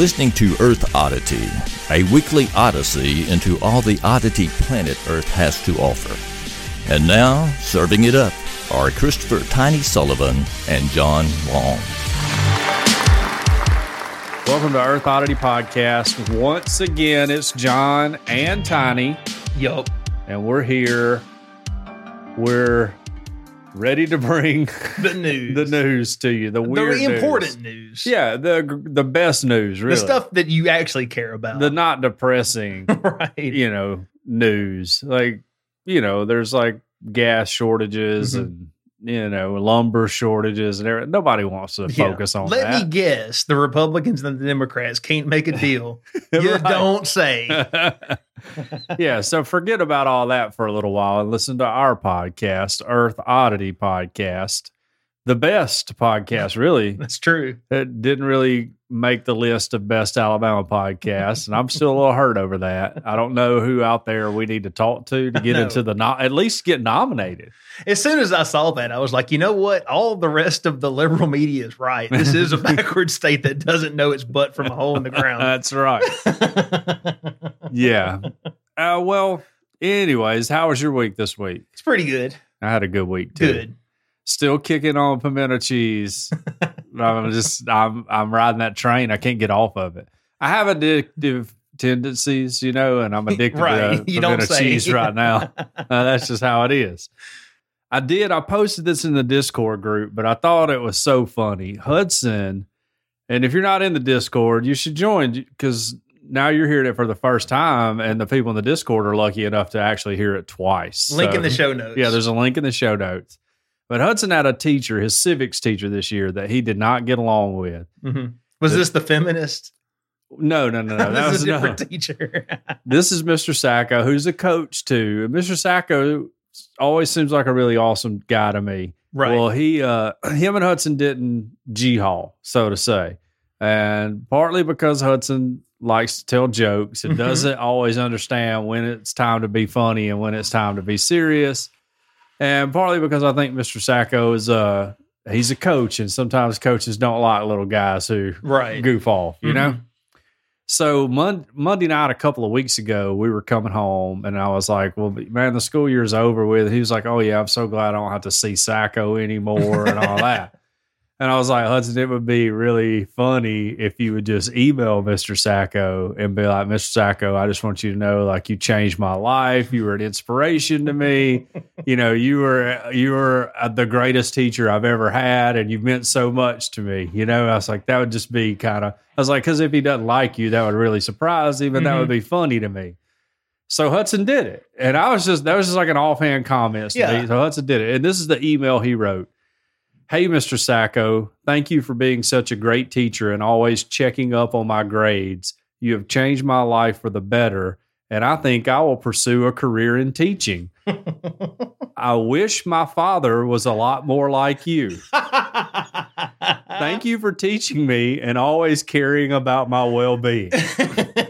listening to Earth Oddity, a weekly odyssey into all the oddity planet Earth has to offer. And now, serving it up are Christopher Tiny Sullivan and John Long. Welcome to Earth Oddity Podcast. Once again, it's John and Tiny, Yup. and we're here. We're ready to bring The news. the news to you. The The important news. news. Yeah, the the best news, really. The stuff that you actually care about. the not depressing, right. you know, news. Like, you know, there's like gas shortages Mhm. and you know lumber shortages and everything. Nobody wants to Yeah. focus on Let that. me guess. The Republicans and the Democrats can't make a deal. you don't say. yeah, so forget about all that for a little while and listen to our podcast, Earth Oddity Podcast. The best podcast, really. That's true. It didn't really make the list of best Alabama podcasts, and I'm still a little hurt over that. I don't know who out there we need to talk to to get into the no- at least get nominated. As soon as I saw that, I was like, you know what? All the rest of the liberal media is right. This is a backward state that doesn't know its butt from a hole in the ground. That's right. Yeah. Uh, well, anyways, how was your week this week? it's pretty good. I had a good week too. Good. Still kicking on pimento cheese. I'm just I'm I'm riding that train. I can't get off of it. I have addictive tendencies, you know, and I'm addicted Right. to You don't pimento cheese right now. Uh, that's just how it is. I did. I posted this in the Discord group, but I thought it was so funny. Hudson, and if you're not in the Discord, you should join because now you're hearing it for the first time, and the people in the Discord are lucky enough to actually hear it twice. Link So- in the show notes. yeah, there's a link in the show notes. But Hudson had a teacher, his civics teacher this year, that he did not get along with. Mhm. Was this the feminist? No, no, no, no. That this was is a no. different teacher. This is Mr. Sacco, who's a coach too. Mr. Sacco always seems like a really awesome guy to me. right. Well, he, uh, him and Hudson didn't G haul, so to say, and partly because Hudson likes to tell jokes and Mhm. doesn't always understand when it's time to be funny and when it's time to be serious, and partly because I think Mr. Sacco is uh he's a coach, and sometimes coaches don't like little guys who right. goof off, you know. Mhm. So Mon- Monday night, a couple of weeks ago, we were coming home, and I was like, "Well, man, the school year's over with." He was like, "Oh yeah, I'm so glad I don't have to see Sacco anymore and all that." And I was like, Hudson, it would be really funny if you would just email Mr. Sacco and be like, Mr. Sacco, I just want you to know, like, you changed my life. You were an inspiration to me. you know, you were you were uh, the greatest teacher I've ever had, and you've meant so much to me. You know, I was like, that would just be kind of. I was like, because if he doesn't like you, that would really surprise him, and that Mhm. would be funny to me. So Hudson did it, and I was just that was just like an offhand comment. to Yeah. me. So Hudson did it, and this is the email he wrote. Hey, Mr. Sacco, thank you for being such a great teacher and always checking up on my grades. You have changed my life for the better, and I think I will pursue a career in teaching. I wish my father was a lot more like you. Thank you for teaching me and always caring about my well being.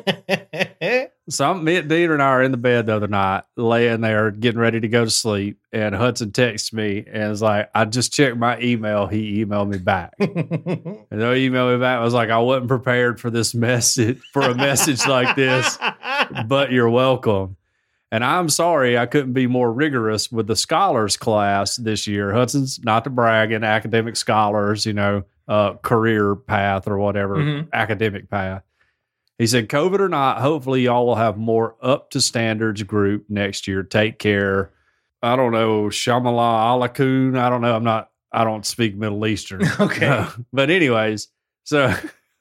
So I'm, me, Dean and I are in the bed the other night, laying there getting ready to go to sleep, and Hudson texts me and is like, "I just checked my email." He emailed me back, and though he emailed me back, I was like, "I wasn't prepared for this message for a message like this, but you're welcome." And I'm sorry I couldn't be more rigorous with the scholars class this year. Hudson's not to brag in academic scholars, you know, uh, career path or whatever Mhm. academic path. He said, COVID or not, hopefully y'all will have more up to standards group next year. Take care. I don't know, Shamala Alakun. I don't know. I'm not, I don't speak Middle Eastern. Okay. Uh, but, anyways, so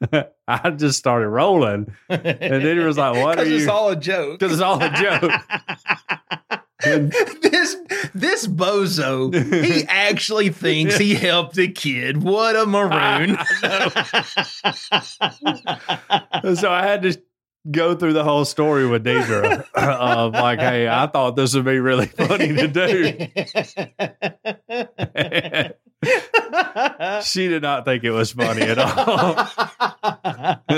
I just started rolling and then he was like, "What are It's all a joke. because it's all a joke. This this bozo, he actually thinks he helped a kid. What a maroon! so I had to go through the whole story with Deidre of like, hey, I thought this would be really funny to do. she did not think it was funny at all.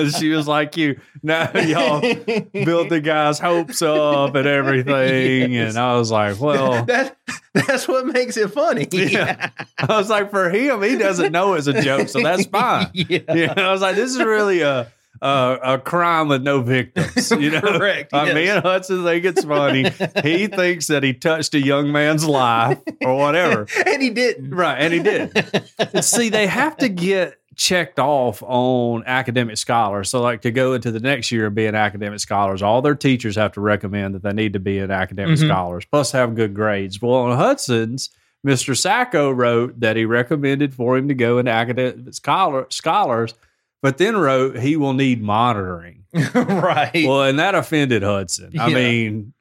she was like you. Now y'all built the guy's hopes up and everything. Yes. And I was like, well, that that's what makes it funny. Yeah. I was like, for him, he doesn't know it's a joke, so that's fine. yeah. Yeah, I was like, this is really a uh, a crime with no victims. You know, Correct, Uh, Me and Hudson think it's funny. he thinks that he touched a young man's life or whatever. and he didn't. Right, and he did. See, they have to get checked off on academic scholars. So, like to go into the next year and be an academic scholars, all their teachers have to recommend that they need to be an academic Mhm. scholars, plus have good grades. Well, on Hudson's, Mr. Sacco wrote that he recommended for him to go into academic scholar, scholars, but then wrote he will need monitoring. right. Well, and that offended Hudson. I Yeah. mean,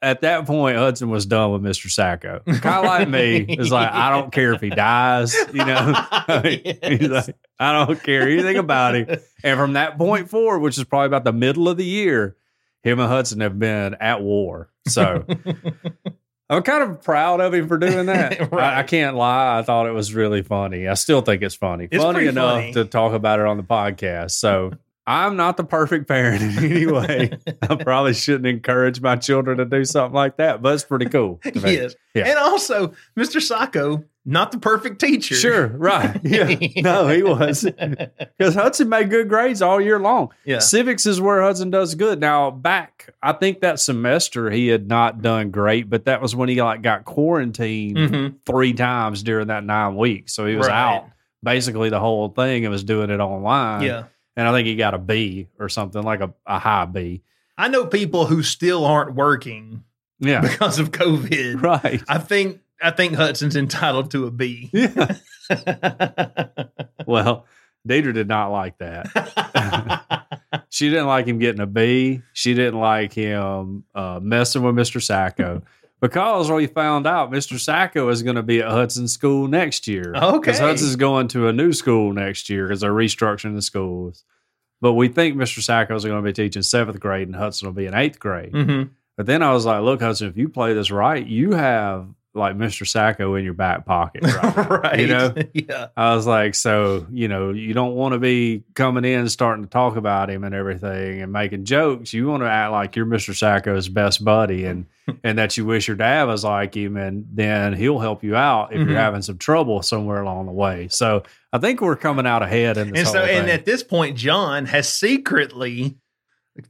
at that point, Hudson was done with Mr. Sacco. Kind of like me. It's like, I don't care if he dies, you know? I mean, he's like, I don't care anything about him. And from that point forward, which is probably about the middle of the year, him and Hudson have been at war. So I'm kind of proud of him for doing that. I, I can't lie. I thought it was really funny. I still think it's funny. It's funny enough funny. to talk about it on the podcast. So I'm not the perfect parent in any way. I probably shouldn't encourage my children to do something like that, but it's pretty cool. yes. Yeah. And also, Mr. Sacco, not the perfect teacher. Sure, right. Yeah. No, he was. Because Hudson made good grades all year long. yeah. Civics is where Hudson does good. Now, back, I think that semester he had not done great, but that was when he like got quarantined Mhm. three times during that nine weeks. So he was Right. out basically the whole thing and was doing it online. Yeah. And I think he got a B or something like a, a high B. I know people who still aren't working Yeah. because of COVID. right. I think I think Hudson's entitled to a B. Yeah. Well, Deidre did not like that. She didn't like him getting a B. She didn't like him uh, messing with Mr. Sacco because we found out Mr. Sacco is going to be at Hudson School next year. Okay. Because Hudson's going to a new school next year because they're restructuring the schools. But we think Mr. Sacco is going to be teaching seventh grade and Hudson will be in eighth grade. hmm But then I was like, look, Hudson, if you play this right, you have like Mr. Sacco in your back pocket. Right? right. You know? Yeah. I was like, so, you know, you don't want to be coming in starting to talk about him and everything and making jokes. You want to act like you're Mr. Sacco's best buddy and and that you wish your dad was like him and then he'll help you out if Mhm. you're having some trouble somewhere along the way. So I think we're coming out ahead in this And so, and at this point, John has secretly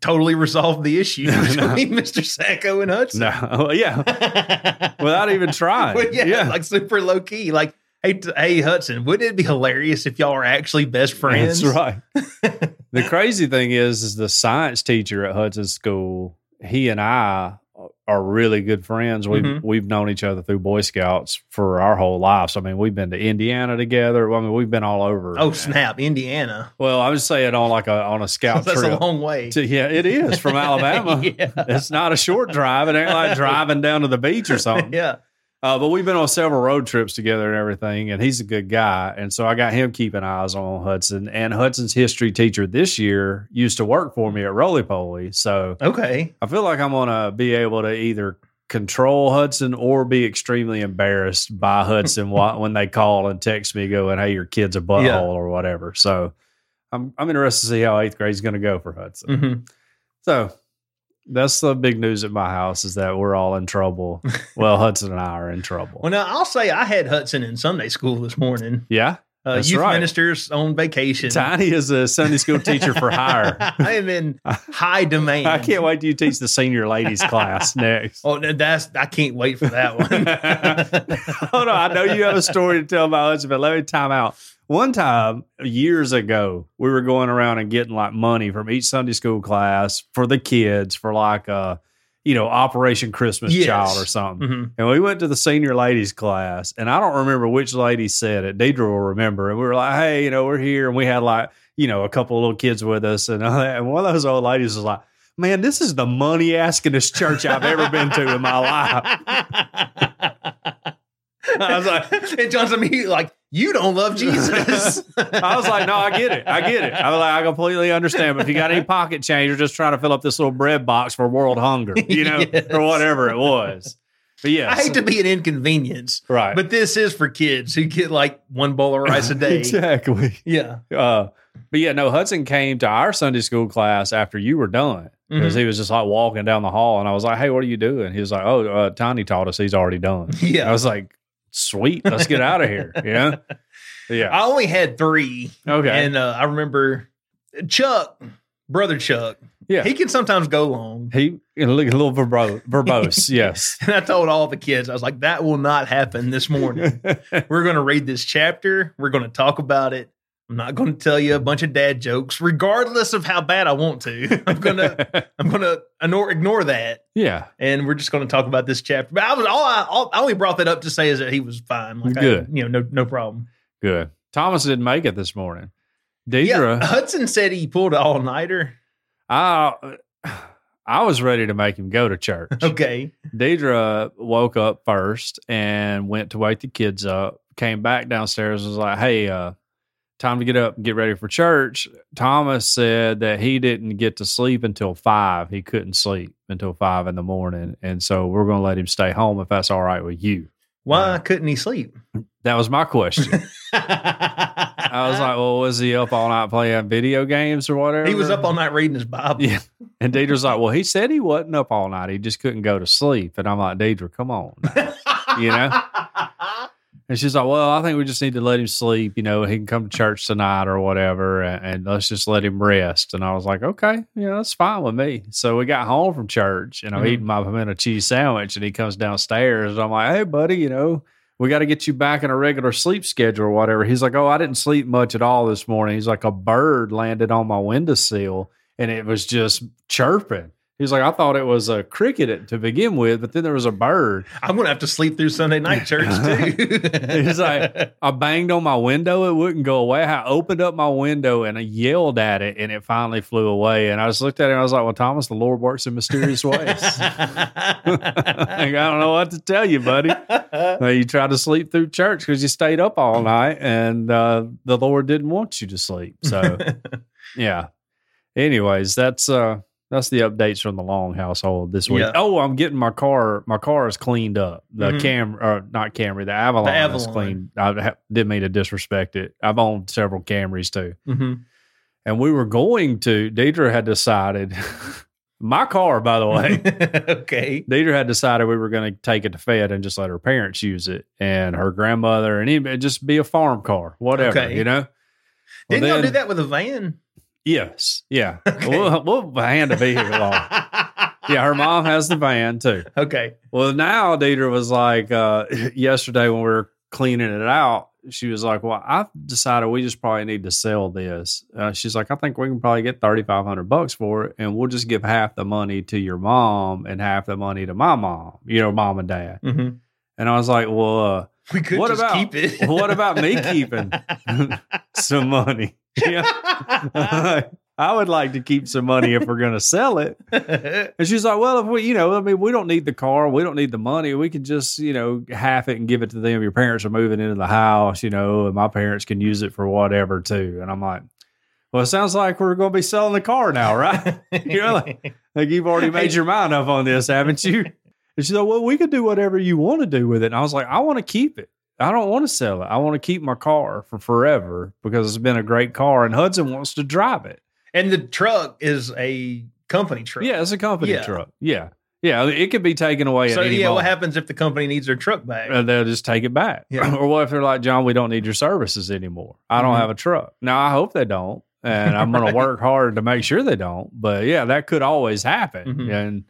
totally resolved the issue No. between Mr. Sacco and Hudson. no, yeah, without even trying. Well, yeah, yeah. like super low key. Like, hey, t- hey, Hudson, wouldn't it be hilarious if y'all are actually best friends? That's right. the crazy thing is, is the science teacher at Hudson School. He and I are really good friends. We've Mhm. we've known each other through Boy Scouts for our whole lives. I mean, we've been to Indiana together. I mean, we've been all over. Oh snap, Indiana. Well, I was saying on like a on a scout trip. That's trip. a long way. to- yeah, it is from Alabama. yeah. It's not a short drive. It ain't like driving down to the beach or something. yeah. Uh, but we've been on several road trips together and everything, and he's a good guy. And so I got him keeping eyes on Hudson. And Hudson's history teacher this year used to work for me at Roly Poly. So Okay. I feel like I'm going to be able to either control Hudson or be extremely embarrassed by Hudson when they call and text me going, "Hey, your kid's a butthole" Yeah. or whatever. So I'm I'm interested to see how eighth grade's going to go for Hudson. hmm So that's the big news at my house is that we're all in trouble. well, Hudson and I are in trouble. Well, now I'll say I had Hudson in Sunday school this morning. yeah, Uh, That's youth right. ministers on vacation. Tiny is a Sunday school teacher for hire. I am in high demand. I can't wait till you teach the senior ladies class next. Oh, that's I can't wait for that one. Hold on, I know you have a story to tell about Hudson, but let me time out. One time, years ago, we were going around and getting like money from each Sunday school class for the kids for like a, you know, Operation Christmas Yes. Child or something. Mhm. And we went to the senior ladies class, and I don't remember which lady said it. Deidre will remember. And we were like, hey, you know, we're here. And we had like, you know, a couple of little kids with us. And, all that. and one of those old ladies was like, man, this is the money askingest church I've ever been to in my life. I was like, and John's immediately like, "You don't love Jesus." I was like, no, I get it. I get it. I was like, I completely understand. But if you got any pocket change, you're just trying to fill up this little bread box for world hunger, you know, Yes. or whatever it was. But yeah, I hate to be an inconvenience, right. but this is for kids who get like one bowl of rice a day. exactly. Yeah. Uh, but yeah, no, Hudson came to our Sunday school class after you were done because Mhm. he was just like walking down the hall, and I was like, "Hey, what are you doing?" He was like, "Oh, uh, Tiny taught us he's already done." Yeah. I was like, "Sweet, let's get out of here." Yeah, yeah, I only had three. okay, And uh, I remember Chuck, brother Chuck, Yeah. he can sometimes go long. He a little, a little verbo- verbose, yes. And I told all the kids, I was like, that will not happen this morning. We're going to read this chapter. We're going to talk about it. I'm not going to tell you a bunch of dad jokes, regardless of how bad I want to. I'm going to, I'm to ignore, ignore that. yeah, And we're just going to talk about this chapter. But I was all I, all, I only brought that up to say is that he was fine. Like I- Good. you know, no, no problem. good. Thomas didn't make it this morning. Yeah. Deidre, Hudson said he pulled an all nighter. I, I was ready to make him go to church. Okay. Deidre woke up first and went to wake the kids up. Came back downstairs and was like, "Hey, uh, time to get up and get ready for church." Thomas said that he didn't get to sleep until five. He couldn't sleep until five in the morning, and so we're going to let him stay home if that's all right with you. Why Yeah. couldn't he sleep? That was my question. I was like, "Well, was he up all night playing video games or whatever?" he was up all night reading his Bible. Yeah. And Deidre's like, well, he said he wasn't up all night. He just couldn't go to sleep. And I'm like, Deidre, come on. You know? And she's like, well, I think we just need to let him sleep. You know, he can come to church tonight or whatever, and, and let's just let him rest. And I was like, okay, yeah, that's fine with me. So we got home from church, and I'm Mhm. eating my pimento cheese sandwich, and he comes downstairs, and I'm like, hey, buddy, you know, we got to get you back in a regular sleep schedule or whatever. He's like, oh, I didn't sleep much at all this morning. He's like, a bird landed on my windowsill, and it was just chirping. He's like, I thought it was a cricket to begin with, but then there was a bird. I'm gonna have to sleep through Sunday night church too. He's like, I banged on my window, it wouldn't go away. I opened up my window and I yelled at it, and it finally flew away. And I just looked at it and I was like, Well, Thomas, the Lord works in mysterious ways. like, I don't know what to tell you, buddy. You tried to sleep through church because you stayed up all night, and uh, the Lord didn't want you to sleep. So, yeah. Anyways, that's uh that's the updates from the Long household this week. Yeah. Oh, I'm getting my car. My car is cleaned up. The Mhm. Cam, or not Camry, the Avalon, The is Avalon. clean. I ha- didn't mean to disrespect it. I've owned several Camrys too, Mhm. and we were going to. Deidre had decided. my car, by the way. okay. Deidre had decided we were going to take it to Fed and just let her parents use it, and her grandmother, and even just be a farm car, whatever, Okay. you know. Well, Didn't y'all do that with a van? Yes, yeah. Okay. We'll, we'll hand a vehicle off. Yeah, her mom has the van too. Okay. Well, now Deidre was like, uh, yesterday when we were cleaning it out, she was like, "Well, I've decided we just probably need to sell this." Uh, she's like, "I think we can probably get thirty five hundred bucks for it, and we'll just give half the money to your mom and half the money to my mom, you know, mom and dad." hmm And I was like, "Well, uh, We could What just about- keep it. what about me keeping some money?" Yeah. I would like to keep some money if we're going to sell it. And she's like, well, if we, you know, I mean, we don't need the car. We don't need the money. We can just, you know, half it and give it to them. Your parents are moving into the house, you know, and my parents can use it for whatever too. And I'm like, well, it sounds like we're going to be selling the car now, right? you know, like, like you've already made your mind up on this, haven't you? And she's like, well, we could do whatever you want to do with it. And I was like, I want to keep it. I don't want to sell it. I want to keep my car for forever because it's been a great car and Hudson wants to drive it. and the truck is a company truck. Yeah, it's a company Yeah. truck. Yeah. Yeah. It could be taken away So at any yeah, what happens if the company needs their truck back? and they'll just take it back. Yeah. or what if they're like, John, we don't need your services anymore. I don't Mhm. have a truck. Now I hope they don't. And I'm gonna work hard to make sure they don't. But yeah, that could always happen. Mhm. And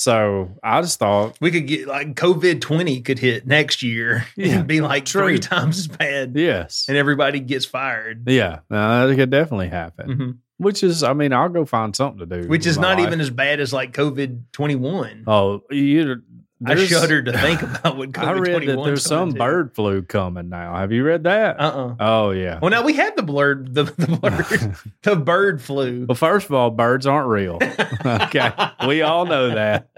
so I just thought, we could get like COVID twenty could hit next year Yeah, and be like true. three times as bad, yes. and everybody gets fired. Yeah, no, that could definitely happen. Mhm. Which is, I mean, I'll go find something to do. Which is not life. even as bad as like COVID twenty one. Oh, you. I shudder to think about what COVID I read that there's some bird flu coming now. Have you read that? Uh uh oh yeah. Well, now we had the blurred the the blurred the bird flu. Well, first of all, birds aren't real. okay. We all know that.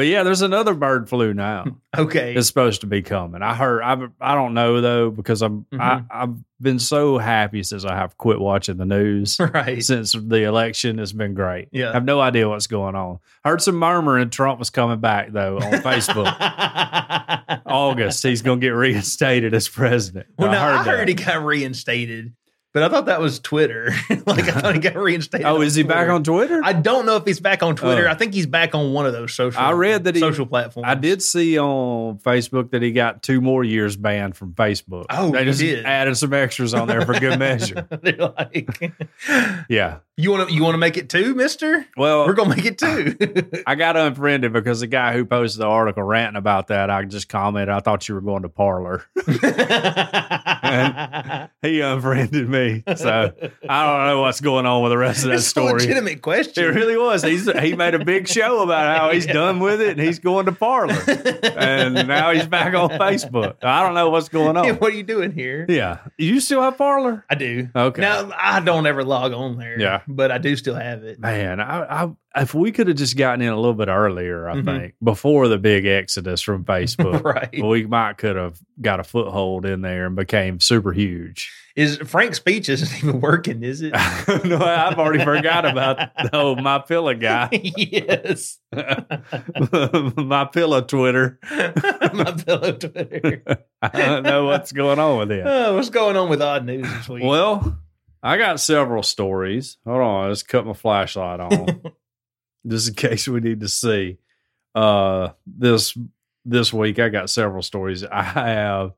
But yeah, there's another bird flu now. Okay. It's supposed to be coming. I heard. I I don't know though because I'm I, Mhm. I've been so happy since I have quit watching the news. right. Since the election, it's been great. Yeah. I have no idea what's going on. Heard some murmuring Trump was coming back though on Facebook. August, he's going to get reinstated as president. Well, now I that. heard he got reinstated. But I thought that was Twitter. like I thought he got reinstated. Oh, is he back on Twitter? I don't know if he's back on Twitter. Oh. I think he's back on one of those social. I read that he- social platforms. I did see on Facebook that he got two more years banned from Facebook. Oh, they just did? added some extras on there for good measure. They're like, Yeah. you want to you want to make it two, Mister? Well, We're gonna make it two. I got unfriended because the guy who posted the article ranting about that, I just commented, I thought you were going to Parler. He unfriended me. So I don't know what's going on with the rest of that it's a story. legitimate question. It really was. He's he made a big show about how he's Yeah. done with it and he's going to Parler. And now he's back on Facebook. I don't know what's going Yeah, on. what are you doing here? Yeah. You still have Parler? I do. Okay. Now I don't ever log on there. Yeah. but I do still have it. Man, I, I if we could have just gotten in a little bit earlier, I Mhm. think, before the big exodus from Facebook, right. we might could have got a foothold in there and became super huge. Is Frank's speech isn't even working? Is it? no, I've already forgot about the MyPillow guy, yes. my pillow Twitter. My pillow Twitter. I don't know what's going on with him. Oh, what's going on with odd news this week? Well, I got several stories. Hold on, let's cut my flashlight on, just in case we need to see. Uh, this this week I got several stories. I have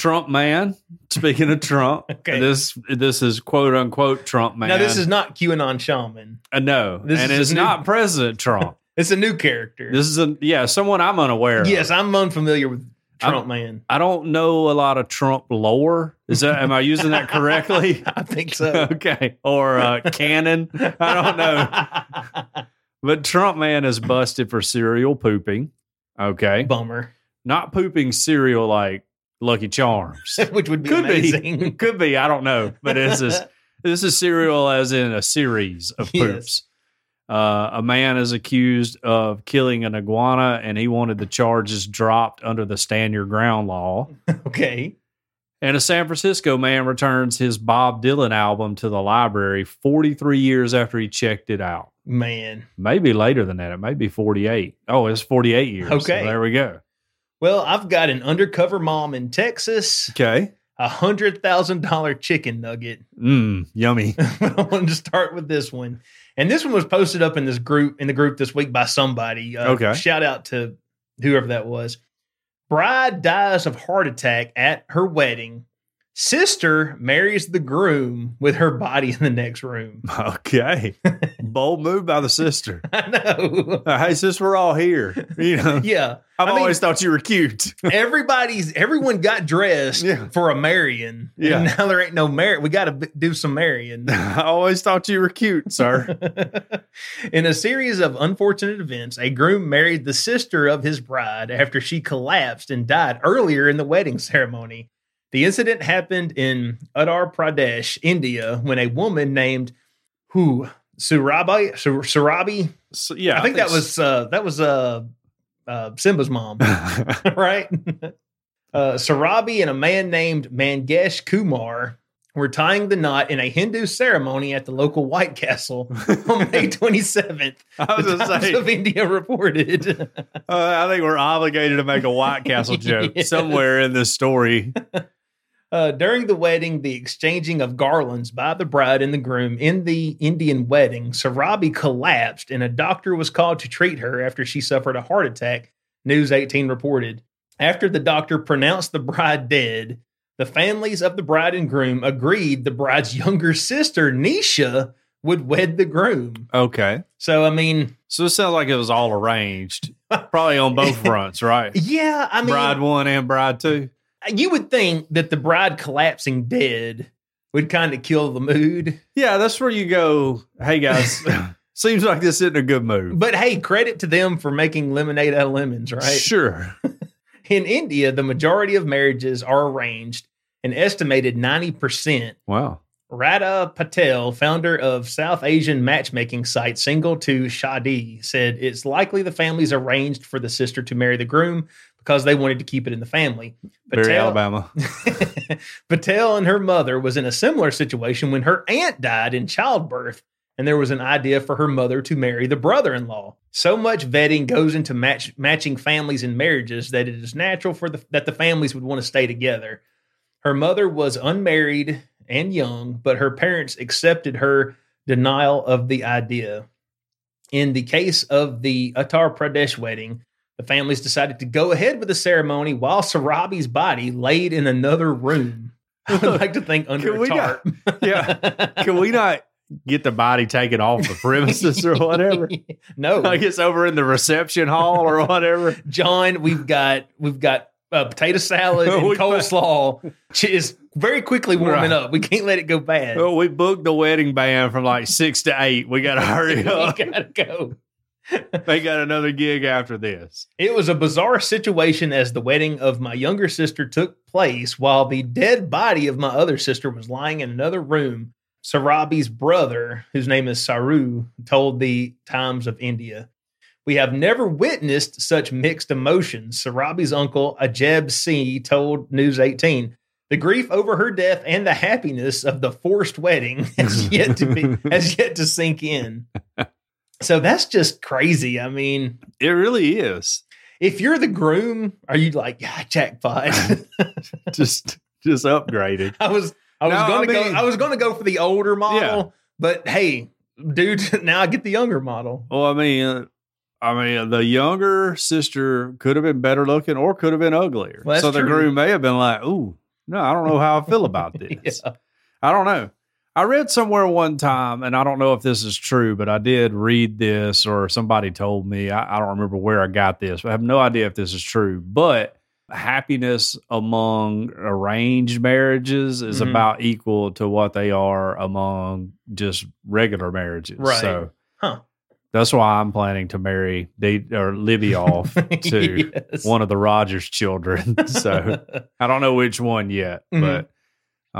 Trump man. Speaking of Trump, Okay. this this is quote unquote Trump man. now this is not QAnon shaman. uh, no, this and is it's new- not President Trump. It's a new character. this is a yeah, someone I'm unaware. of. yes, I'm unfamiliar with I'm- Trump man. I don't know a lot of Trump lore. Is that am I using that correctly? I think so. okay, or uh, canon. I don't know. But Trump man is busted for cereal pooping. Okay. Bummer. Not pooping cereal like Lucky Charms. Which would be Could amazing. be. Could be. I don't know. But this is this is cereal as in a series of Yes. poops. Uh, a man is accused of killing an iguana and he wanted the charges dropped under the stand your ground law. okay. And a San Francisco man returns his Bob Dylan album to the library 43 years after he checked it out. Man. Maybe later than that. It may be 48. Oh, it's 48 years. So Okay. there we go. Well, I've got an undercover mom in Texas, Okay. a hundred thousand dollar chicken nugget. Mmm, yummy. I wanted to start with this one. And this one was posted up in this group in the group this week by somebody. Uh, Okay. Shout out to whoever that was. Bride dies of heart attack at her wedding. Sister marries the groom with her body in the next room. Okay. Bold move by the sister. I know. Uh, hey, sis, we're all here. You know, Yeah. I've I mean- always thought you were cute. Everybody's everyone got dressed Yeah. for a marrying. Yeah. And now there ain't no marry. We got to b- do some marrying. I always thought you were cute, sir. In a series of unfortunate events, a groom married the sister of his bride after she collapsed and died earlier in the wedding ceremony. The incident happened in Uttar Pradesh, India, when a woman named who Surabi Sur- Surabi. So, yeah, I think that was uh, that was uh, uh, Simba's mom, right? uh, Sarabi and a man named Mangesh Kumar were tying the knot in a Hindu ceremony at the local White Castle on May 27th. I was the Times say, of India reported. uh, I think we're obligated to make a White Castle joke Yes. somewhere in this story. Uh, during the wedding, the exchanging of garlands by the bride and the groom in the Indian wedding, Sarabi collapsed and a doctor was called to treat her after she suffered a heart attack, News 18 reported. After the doctor pronounced the bride dead, the families of the bride and groom agreed the bride's younger sister, Nisha, would wed the groom. Okay. So, I mean, So it sounds like it was all arranged, probably on both fronts, right? yeah, I mean, bride one and bride two. You would think that the bride collapsing dead would kind of kill the mood. Yeah, that's where you go. Hey guys, seems like this isn't a good move. But hey, credit to them for making lemonade out of lemons, right? Sure. In India, the majority of marriages are arranged, an estimated 90%. Wow. Radha Patel, founder of South Asian matchmaking site Single to Shadi, said it's likely the families arranged for the sister to marry the groom because they wanted to keep it in the family. Very Alabama. Patel and her mother was in a similar situation when her aunt died in childbirth, and there was an idea for her mother to marry the brother-in-law. So much vetting goes into match, matching families and marriages that it is natural for the that the families would want to stay together. Her mother was unmarried and young, but her parents accepted her denial of the idea. In the case of the Uttar Pradesh wedding, the families decided to go ahead with the ceremony while Sarabi's body laid in another room. I would like to think under Can a tarp. Yeah. Can we not get the body taken off the premises or whatever? no, I guess over in the reception hall or whatever. John, we've got we've got uh, potato salad and got- coleslaw. Is very quickly warming Right. up. We can't let it go bad. Well, we booked the wedding band from like six to eight. We got to hurry we up. gotta go. They got another gig after this. It was a bizarre situation as the wedding of my younger sister took place while the dead body of my other sister was lying in another room. Sarabi's brother, whose name is Saru, told the Times of India. We have never witnessed such mixed emotions. Sarabi's uncle, Ajeb C, told News 18. The grief over her death and the happiness of the forced wedding has yet to be has yet to sink in. So that's just crazy. I mean, It really is. if you're the groom, are you like yeah, jackpot? Just just upgraded. I was I was No, going to I mean- go I was going to go for the older model, Yeah. but hey, dude, now I get the younger model. Well, I mean, uh, I mean, the younger sister could have been better looking or could have been uglier. Well, so the true. groom may have been like, "Ooh, no, I don't know how I feel about this. Yeah. I don't know." I read somewhere one time, and I don't know if this is true, but I did read this, or somebody told me. I, I don't remember where I got this. I have no idea if this is true, but happiness among arranged marriages is Mhm. about equal to what they are among just regular marriages. Right. So, Huh. That's why I'm planning to marry Dee, or Libby off to Yes. one of the Rogers children. so I don't know which one yet, Mhm. but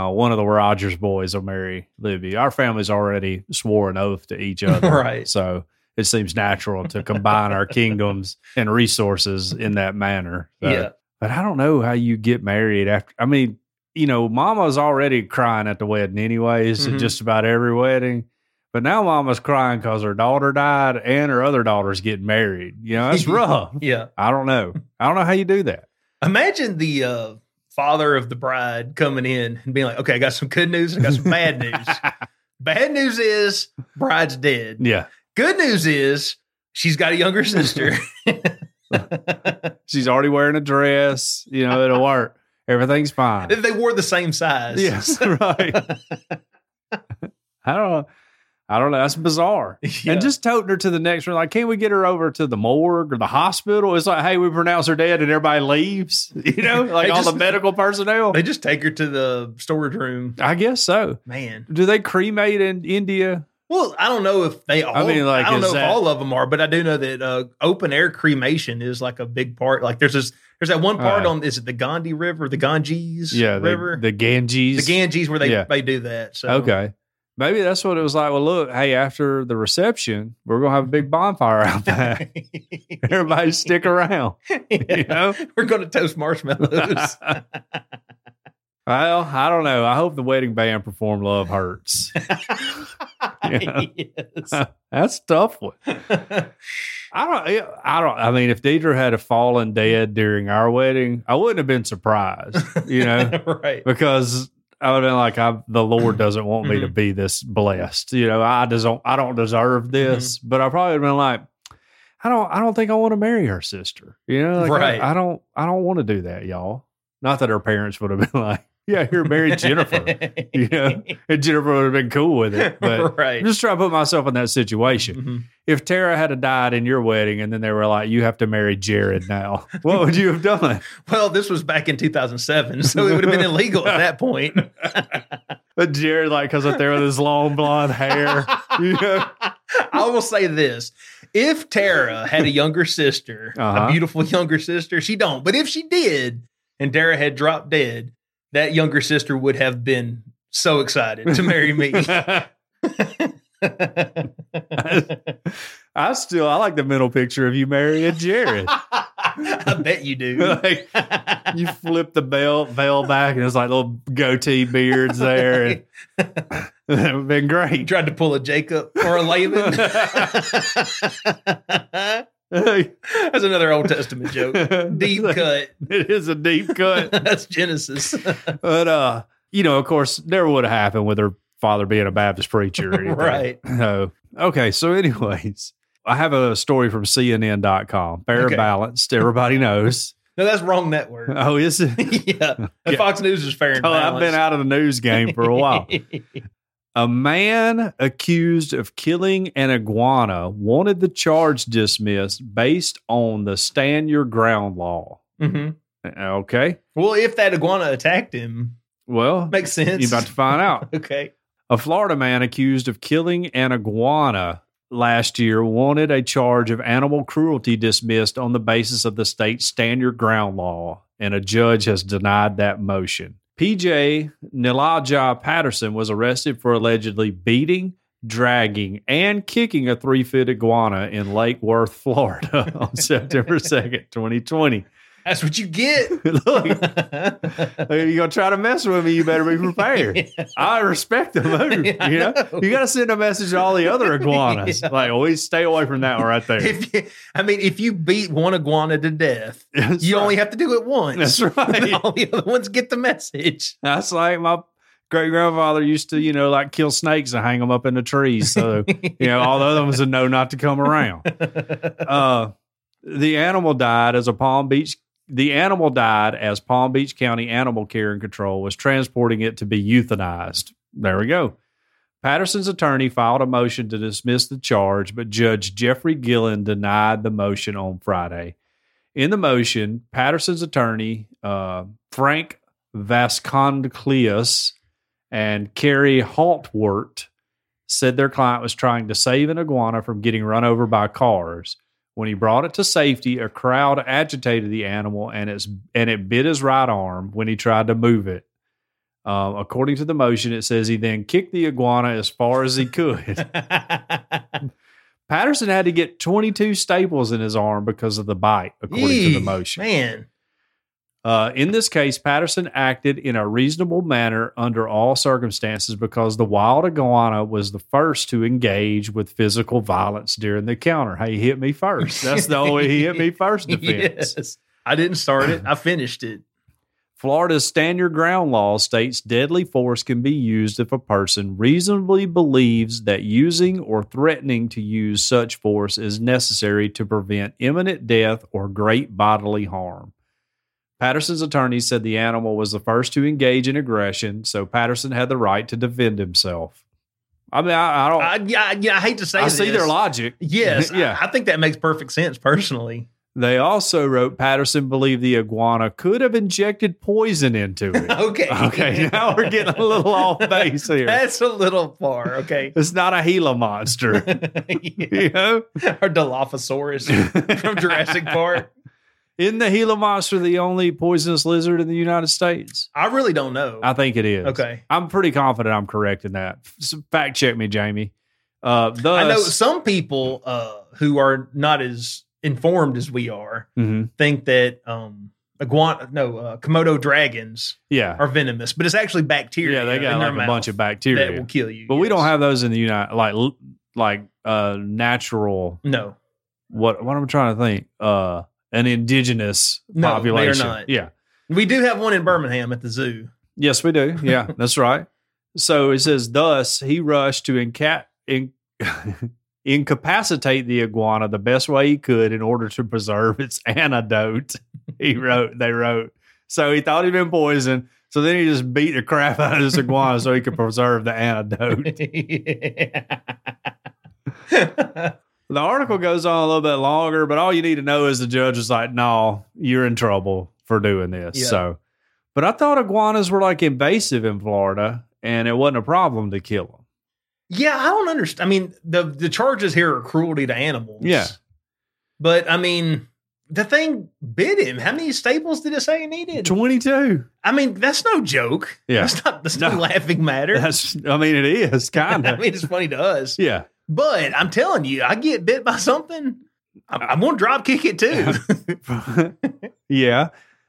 uh, one of the Rogers boys will marry Libby. Our family's already swore an oath to each other, Right. So it seems natural to combine our kingdoms and resources in that manner. So- yeah. but I don't know how you get married after. I mean, you know, Mama's already crying at the wedding, anyways, Mhm. just about every wedding. But now Mama's crying because her daughter died and her other daughter's getting married. You know, that's rough. Yeah. I don't know. I don't know how you do that. Imagine the uh, father of the bride coming in and being like, "Okay, I got some good news I got some bad news. bad news is bride's dead. Yeah. Good news is she's got a younger sister." She's already wearing a dress. You know, it'll work. Everything's fine. they wore the same size. yes, right. I don't know. I don't know. That's bizarre. Yeah. And just toting her to the next room, like, can't we get her over to the morgue or the hospital? It's like, hey, we pronounce her dead, and everybody leaves. You know, like all just- the medical personnel. they just take her to the storage room. I guess so. Man. Do they cremate in India? Well, I don't know if they all. I mean, like, I don't know that- if all of them are, but I do know that uh, open air cremation is like a big part. Like there's this, there's that one part Uh, on is it the Gandhi River, the Ganges Yeah, River, the, the Ganges. the Ganges where they Yeah. they do that. So Okay. Maybe that's what it was like. Well, look, hey, after the reception, we're gonna have a big bonfire out back. Everybody stick around. You know? we're going to toast marshmallows. Well, I don't know. I hope the wedding band performed "Love Hurts." Yes. That's a tough one. I don't. I don't. I mean, if Deidre had fallen dead during our wedding, I wouldn't have been surprised. You know, right. because I would have been like, I, "The Lord doesn't want me to Mhm. be this blessed." You know, I just don't. I don't deserve this. Mm-hmm. But I probably would have been like, "I don't. I don't think I want to marry her sister." You know, like, I- Right. I, don't. I don't want to do that, y'all. Not that her parents would have been like, "Yeah, here, marry Jennifer," you know, and Jennifer would have been cool with it. But right. I'm just trying to put myself in that situation Mhm. if Tara had died in your wedding and then they were like, you have to marry Jared now, what would you have done? Well, this was back in 2007, so it would have been illegal at that point. But Jared, like, comes up there with his long blonde hair, you know? I will say this: if Tara had a younger sister, Uh-huh. a beautiful younger sister, she don't. But if she did, and Tara had dropped dead, that younger sister would have been so excited to marry me. I still, I like the mental picture of you marrying Jared. I bet you do. like, you flip the veil, veil back and it's like little goatee beards there. And that would have been You great. tried to pull a Jacob or a Laban. That's another Old Testament joke. Deep cut. It is a deep cut. That's Genesis. But uh you know, of course, never would have happened with her father being a Baptist preacher or anything. Right. So, okay. So, anyways, I have a story from CNN.com. Fair Okay. balanced. Everybody knows. No, that's wrong network. oh, is it? yeah. Yeah. Fox News is fair and Oh, I've been out of the news game for a while. A man accused of killing an iguana wanted the charge dismissed based on the stand your ground law. Mhm. Okay. Well, if that iguana attacked him, Well, makes sense. you're about to find out. okay. A Florida man accused of killing an iguana last year wanted a charge of animal cruelty dismissed on the basis of the state's stand your ground law, and a judge has denied that motion. PJ Nilaja Patterson was arrested for allegedly beating, dragging, and kicking a three foot iguana in Lake Worth, Florida on September 2nd, 2020. That's what you get. Look, you're going to try to mess with me, you better be prepared. I respect the move. I You know, know. you got to send a message to all the other iguanas. Yeah. Like, always stay away from that one right there. if you, I mean, if you beat one iguana to death, That's you right. only have to do it once. That's right. all the other ones get the message. That's like my great grandfather used to, you know, like kill snakes and hang them up in the trees. So, you know, all the other ones would know not to come around. Uh, the animal died as a Palm Beach. The animal died as Palm Beach County Animal Care and Control was transporting it to be euthanized. There we go. Patterson's attorney filed a motion to dismiss the charge, but Judge Jeffrey Gillen denied the motion on Friday. In the motion, Patterson's attorney, uh, Frank Vasconcleus, and Carrie Haughwout said their client was trying to save an iguana from getting run over by cars. When he brought it to safety, a crowd agitated the animal and its and it bit his right arm when he tried to move it. Um, according to the motion, it says he then kicked the iguana as far as he could. Patterson had to get 22 staples in his arm because of the bite, according to the motion. Man. Uh, in this case, Patterson acted in a reasonable manner under all circumstances because the wild iguana was the first to engage with physical violence during the encounter. Hey, he hit me first. That's the only he hit me first defense. Yes. I didn't start it. I finished it. Florida's stand your ground law states deadly force can be used if a person reasonably believes that using or threatening to use such force is necessary to prevent imminent death or great bodily harm. Patterson's attorney said the animal was the first to engage in aggression, so Patterson had the right to defend himself. I mean, I, I don't. I, yeah, yeah, I hate to say I see their logic. Yes. yeah. I, I think that makes perfect sense personally. They also wrote Patterson believed the iguana could have injected poison into it. Okay. Okay, now we're getting a little off base here. That's a little far. Okay. It's not a Gila monster, Yeah. you know? Or Dilophosaurus from Jurassic Park. Isn't the Gila monster the only poisonous lizard in the United States? I really don't know. I think it is. Okay. I'm pretty confident I'm correct in that. Fact check me, Jamie. Uh, thus, I know some people uh, who are not as informed as we are Mhm. think that um, iguana, no, uh, Komodo dragons yeah, are venomous, but it's actually bacteria. yeah, they got like a bunch of bacteria, that will kill you. but we don't have those in the United like like uh natural. no. What what am I trying to think? Uh, an indigenous No, they are not. Yeah. We do have one in Birmingham at the zoo. Yes, we do. Yeah, that's right. So it says, thus he rushed to inca- in- incapacitate the iguana the best way he could in order to preserve its antidote. He wrote, they wrote. So he thought he'd been poisoned. So then he just beat the crap out of this iguana so he could preserve the antidote. The article goes on a little bit longer, but all you need to know is the judge is like, no, you're in trouble for doing this. Yeah. So, but I thought iguanas were like invasive in Florida and it wasn't a problem to kill them. yeah, I don't understand. I mean, the the charges here are cruelty to animals. Yeah. But I mean, the thing bit him. How many staples did it say he needed? 22. I mean, that's no joke. Yeah. That's not that's no No. laughing matter. That's, I mean, it is kind of. I mean, it's funny to us. yeah. But I'm telling you, I get bit by something. I'm, I'm gonna drop kick it too. yeah.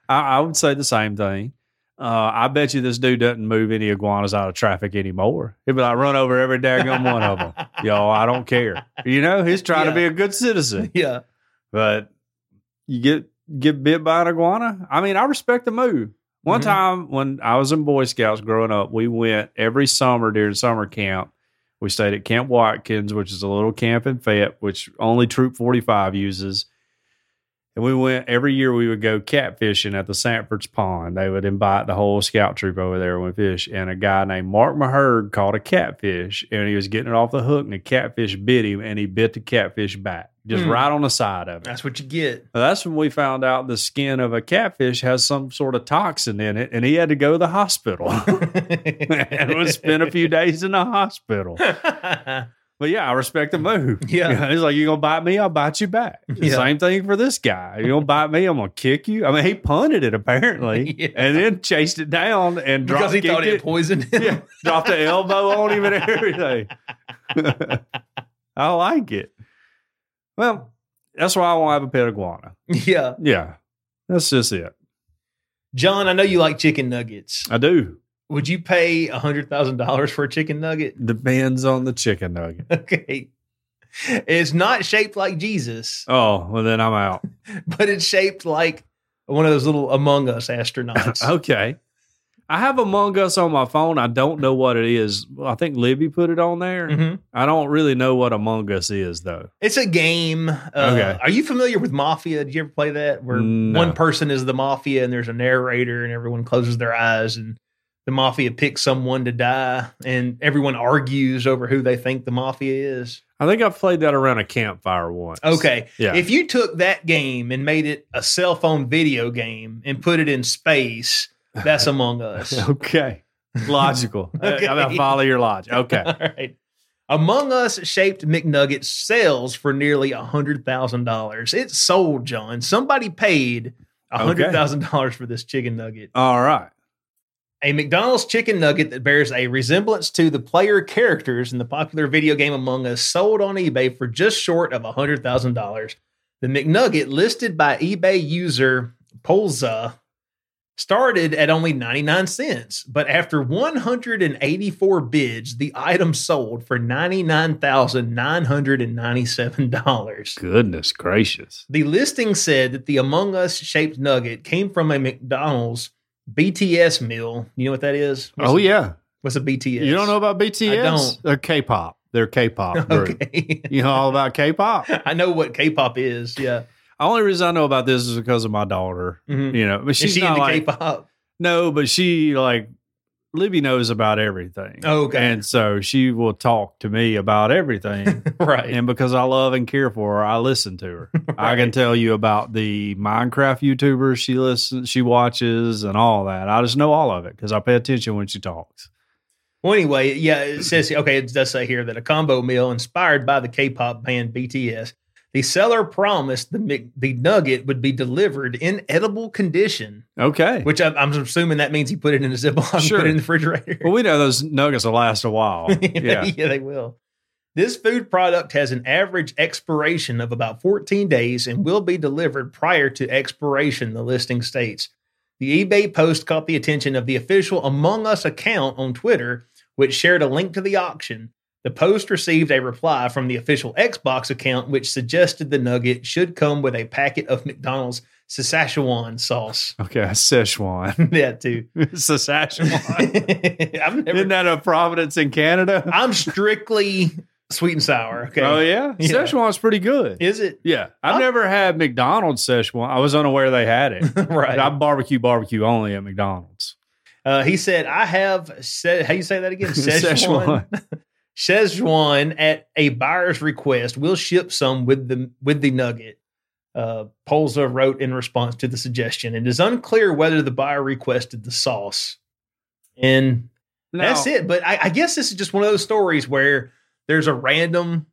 I, I would say the same thing. Uh, I bet you this dude doesn't move any iguanas out of traffic anymore. He'd be like, run over every daggone one of them. Yo, I don't care. You know, he's trying to be a good citizen. yeah. But you get get bit by an iguana. I mean, I respect the move. One Mhm. time when I was in Boy Scouts growing up, we went every summer during summer camp. We stayed at Camp Watkins, which is a little camp in Fayette, which only Troop 45 uses. And we went every year. We would go catfishing at the Sanford's Pond. They would invite the whole scout troop over there and we fish. And a guy named Mark Maherg caught a catfish, and he was getting it off the hook, and the catfish bit him, and he bit the catfish back, just Hmm. right on the side of it. That's what you get. Well, that's when we found out the skin of a catfish has some sort of toxin in it, and he had to go to the hospital and would spend a few days in the hospital. But yeah, I respect the move. Yeah. he's like, you're gonna bite me? I'll bite you back." Yeah. Same thing for this guy. You're gonna bite me? I'm gonna kick you. I mean, he punted it apparently, Yeah. and then chased it down and because dropped he thought kicked it poisoned him. yeah, dropped the elbow on him and everything. I like it. Well, that's why I want to have a pet iguana. yeah. Yeah, that's just it. John, I know you like chicken nuggets. I do. Would you pay a hundred thousand dollars for a chicken nugget? Depends on the chicken nugget. Okay. It's not shaped like Jesus, Oh, well, then I'm out. but it's shaped like one of those little Among Us astronauts. okay. I have Among Us on my phone. I don't know what it is. I think Libby put it on there. Mhm. I don't really know what Among Us is, though. It's a game. Uh, Okay. Are you familiar with Mafia? Did you ever play that? Where No. one person is the Mafia and there's a narrator and everyone closes their eyes and the Mafia picks someone to die and everyone argues over who they think the Mafia is. I think I've played that around a campfire once. Okay. Yeah. If you took that game and made it a cell phone video game and put it in space, that's Among Us. okay. Logical. Okay. I, I follow your logic. Okay. All right. Among Us shaped McNuggets sells for nearly a hundred thousand dollars. It sold, John. Somebody paid a hundred thousand dollars for this chicken nugget. All right. A McDonald's chicken nugget that bears a resemblance to the player characters in the popular video game Among Us sold on eBay for just short of a hundred thousand dollars. The McNugget listed by eBay user Polza started at only 99 cents, but after 184 bids, the item sold for $99,997. Goodness gracious. The listing said that the Among Us shaped nugget came from a McDonald's BTS meal. You know what that is? What's oh, a- yeah. What's a BTS? You don't know about BTS? I don't. They're K pop. They're K pop. group. Okay. You know all about K pop? I know what K-pop is. Yeah. The Only reason I know about this is because of my daughter. Mhm. You know, but Is she's she not into like K-pop? no, but she like Libby knows about everything. Okay. and so she will talk to me about everything. right. and because I love and care for her, I listen to her. I can tell you about the Minecraft YouTubers she listens, she watches, and all that. I just know all of it because I pay attention when she talks. Well, anyway, yeah, it says okay. It does say here that a combo meal inspired by the K-pop band BTS. The seller promised the the nugget would be delivered in edible condition, Okay. which I'm, I'm assuming that means he put it in a Ziploc and Sure. put it in the refrigerator. Well, we know those nuggets will last a while. yeah. Yeah. they will. This food product has an average expiration of about 14 days and will be delivered prior to expiration, the listing states. The eBay post caught the attention of the official Among Us account on Twitter, which shared a link to the auction. The post received a reply from the official Xbox account, which suggested the nugget should come with a packet of McDonald's Saskatchewan sauce. Okay. Szechuan. that too. Saskatchewan. I've never. Isn't that a Providence in Canada? I'm strictly sweet and sour. Okay. Oh, yeah? Yeah. Szechuan's pretty good. Is it? Yeah. I've Huh? never had McDonald's Szechuan. I was unaware they had it. right. I barbecue barbecue only at McDonald's. Uh, he said, I have said, how you say that again? Szechuan. Szechuan. Szechuan at a buyer's request will ship some with the with the nugget. Uh, Polza wrote in response to the suggestion. It is unclear whether the buyer requested the sauce. And that's it. But I, I guess this is just one of those stories where there's a random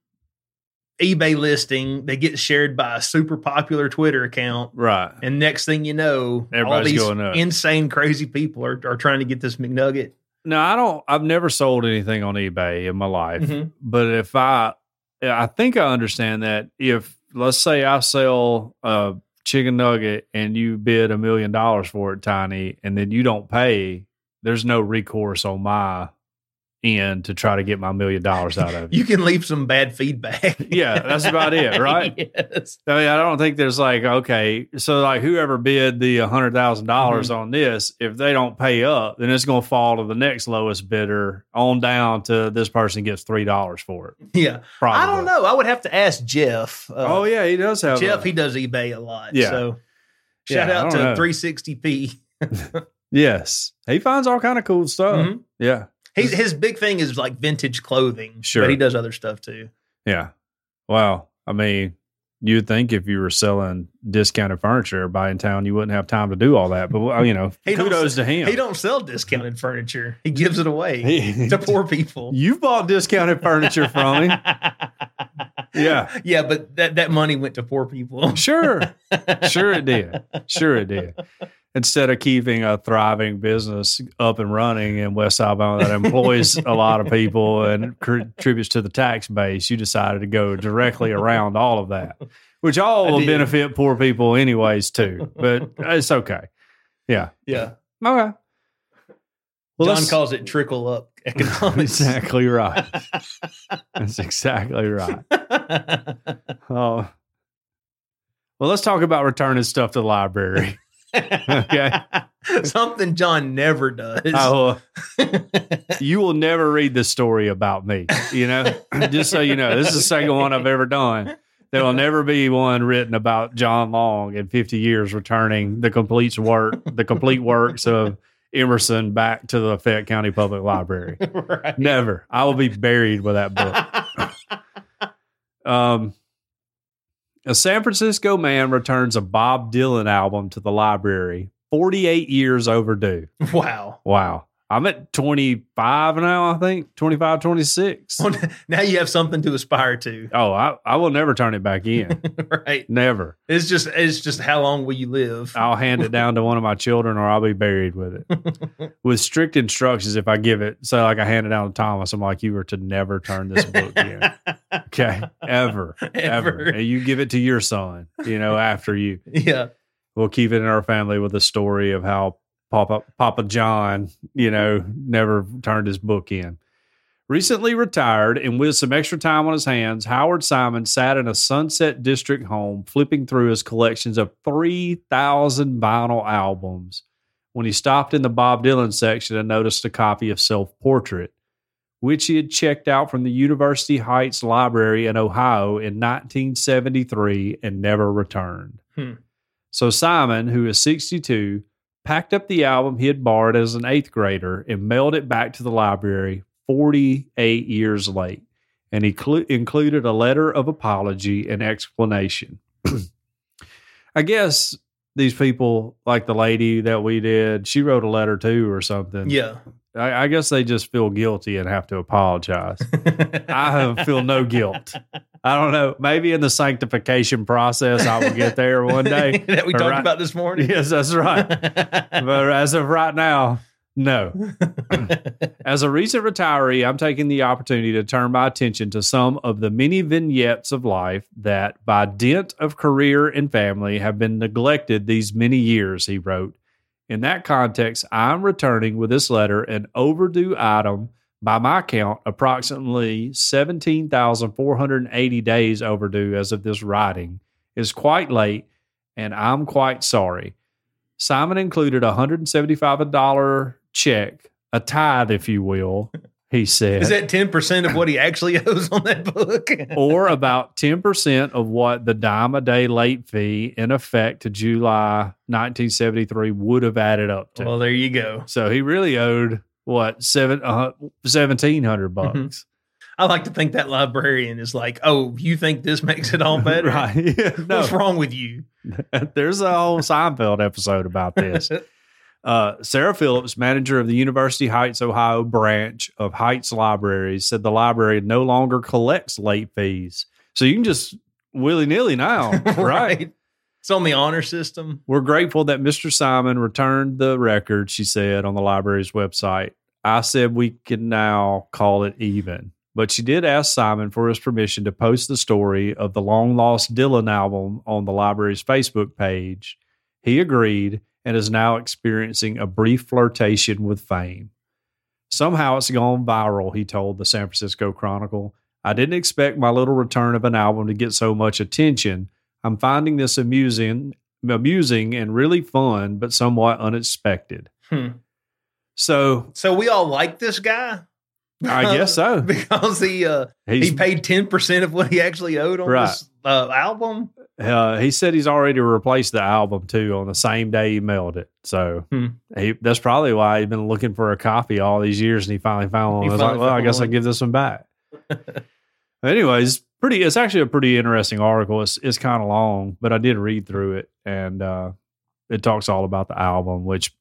eBay listing that gets shared by a super popular Twitter account. Right. And next thing you know, all these insane, crazy people are, are trying to get this McNugget. No, I don't. I've never sold anything on eBay in my life. Mhm. But if I, I think I understand that if let's say I sell a chicken nugget and you bid a million dollars for it, Tiny, and then you don't pay, there's no recourse on my in to try to get my million dollars out of it. You can leave some bad feedback. Yeah, that's about it, right? yes. I mean, I don't think there's like okay, so like whoever bid the hundred thousand dollars Mm-hmm. on this, if they don't pay up, then it's going to fall to the next lowest bidder on down to this person gets three dollars for it. Yeah. Probably. I don't know. I would have to ask Jeff. Uh, Oh yeah, he does have Jeff, a- he does eBay a lot. Yeah. So shout I out to know. 360p. yes, he finds all kind of cool stuff. Mhm. Yeah, He's, his big thing is like vintage clothing. Sure. But he does other stuff too. yeah. Wow. I mean, you'd think if you were selling discounted furniture, everybody in town, you wouldn't have time to do all that. But you know, He kudos to him. He don't sell discounted furniture. He gives it away He- to poor people. You've bought discounted furniture from him. Yeah. Yeah, but that, that money went to poor people. Sure. Sure it did. Sure it did. Instead of keeping a thriving business up and running in West Alabama that employs a lot of people and contributes to the tax base, you decided to go directly around all of that, which all will benefit poor people anyways too. But it's okay. Yeah. Yeah. Okay. Well, John calls it trickle up economics. exactly right. That's exactly right. Oh. Well, let's talk about returning stuff to the library. Okay. Something John never does. Oh, you will never read the story about me. You know, just so you know, this is the second one I've ever done. There will never be one written about John Long in 50 years returning the complete work, the complete works of Emerson back to the Fayette County Public Library. right. Never. I will be buried with that book. Um, a San Francisco man returns a Bob Dylan album to the library, 48 years overdue. wow. Wow. I'm at 25 now, I think, 25, 26. Well, now you have something to aspire to, Oh, I, I will never turn it back in. right? never. It's just it's just how long will you live? I'll hand it down to one of my children or I'll be buried with it. with strict instructions if I give it. So, like, I hand it down to Thomas. I'm like, you are to never turn this book in. Okay. Ever. Ever. Ever. And you give it to your son, you know, after you. Yeah. We'll keep it in our family with a story of how Papa Papa John, you know, never turned his book in. Recently retired and with some extra time on his hands, Howard Simon sat in a Sunset District home flipping through his collections of 3,000 vinyl albums when he stopped in the Bob Dylan section and noticed a copy of Self Portrait, which he had checked out from the University Heights Library in Ohio in 1973 and never returned. Hmm. So Simon, who is 62, packed up the album he had borrowed as an eighth grader and mailed it back to the library 48 years late. And he clu- included a letter of apology and explanation. I guess these people, like the lady that we did, she wrote a letter too or something. Yeah. I, I guess they just feel guilty and have to apologize. I feel no guilt. I don't know. Maybe in the sanctification process, I will get there one day. that we But talked right- about this morning. Yes, that's right. But as of right now, no. As a recent retiree, I'm taking the opportunity to turn my attention to some of the many vignettes of life that, by dint of career and family, have been neglected these many years, he wrote. In that context, I'm returning with this letter an overdue item, by my count, approximately 17,480 days overdue as of this writing, is quite late, and I'm quite sorry. Simon included a $175 check, a tithe, if you will, he said, Is that 10% of what he actually owes on that book? or about 10% of what the dime a day late fee in effect to July 1973 would have added up to. well, there you go. so he really owed what seven uh, seventeen hundred bucks, I like to think that librarian is like, oh, you think this makes it all better? right? Yeah, What's wrong with you? there's a whole Seinfeld episode about this. Uh, Sarah Phillips, manager of the University Heights, Ohio branch of Heights Libraries, said the library no longer collects late fees. So you can just willy nilly now, right? It's on the honor system. We're grateful that Mr. Simon returned the record, she said on the library's website. I said we can now call it even. But she did ask Simon for his permission to post the story of the long lost Dylan album on the library's Facebook page. He agreed and is now experiencing a brief flirtation with fame. Somehow it's gone viral, he told the San Francisco Chronicle. I didn't expect my little return of an album to get so much attention. I'm finding this amusing, amusing and really fun, but somewhat unexpected. Hmm. So So we all like this guy I guess so. because he uh, he paid ten percent of what he actually owed on Right. this uh, album. uh, he said he's already replaced the album too on the same day he mailed it. So Hmm. he, that's probably why he's been looking for a copy all these years, and he finally found one. He I was like, well, I guess I one. give this one back. Anyways, pretty. It's actually a pretty interesting article. It's it's kind of long, but I did read through it, and uh, it talks all about the album, which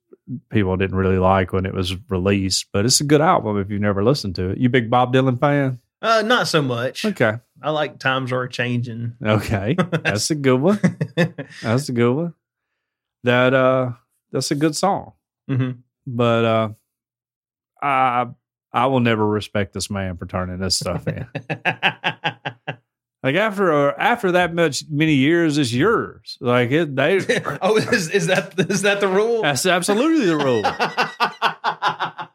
people didn't really like when it was released. But it's a good album if you've never listened to it. You big Bob Dylan fan? Uh, not so much. Okay, I like times are changing. okay, that's a good one. That's a good one. That uh, that's a good song. hmm But uh, I I will never respect this man for turning this stuff in. Like after uh, after that much many years, it's yours. Like it, they. oh, is, is that is that the rule? That's absolutely the rule.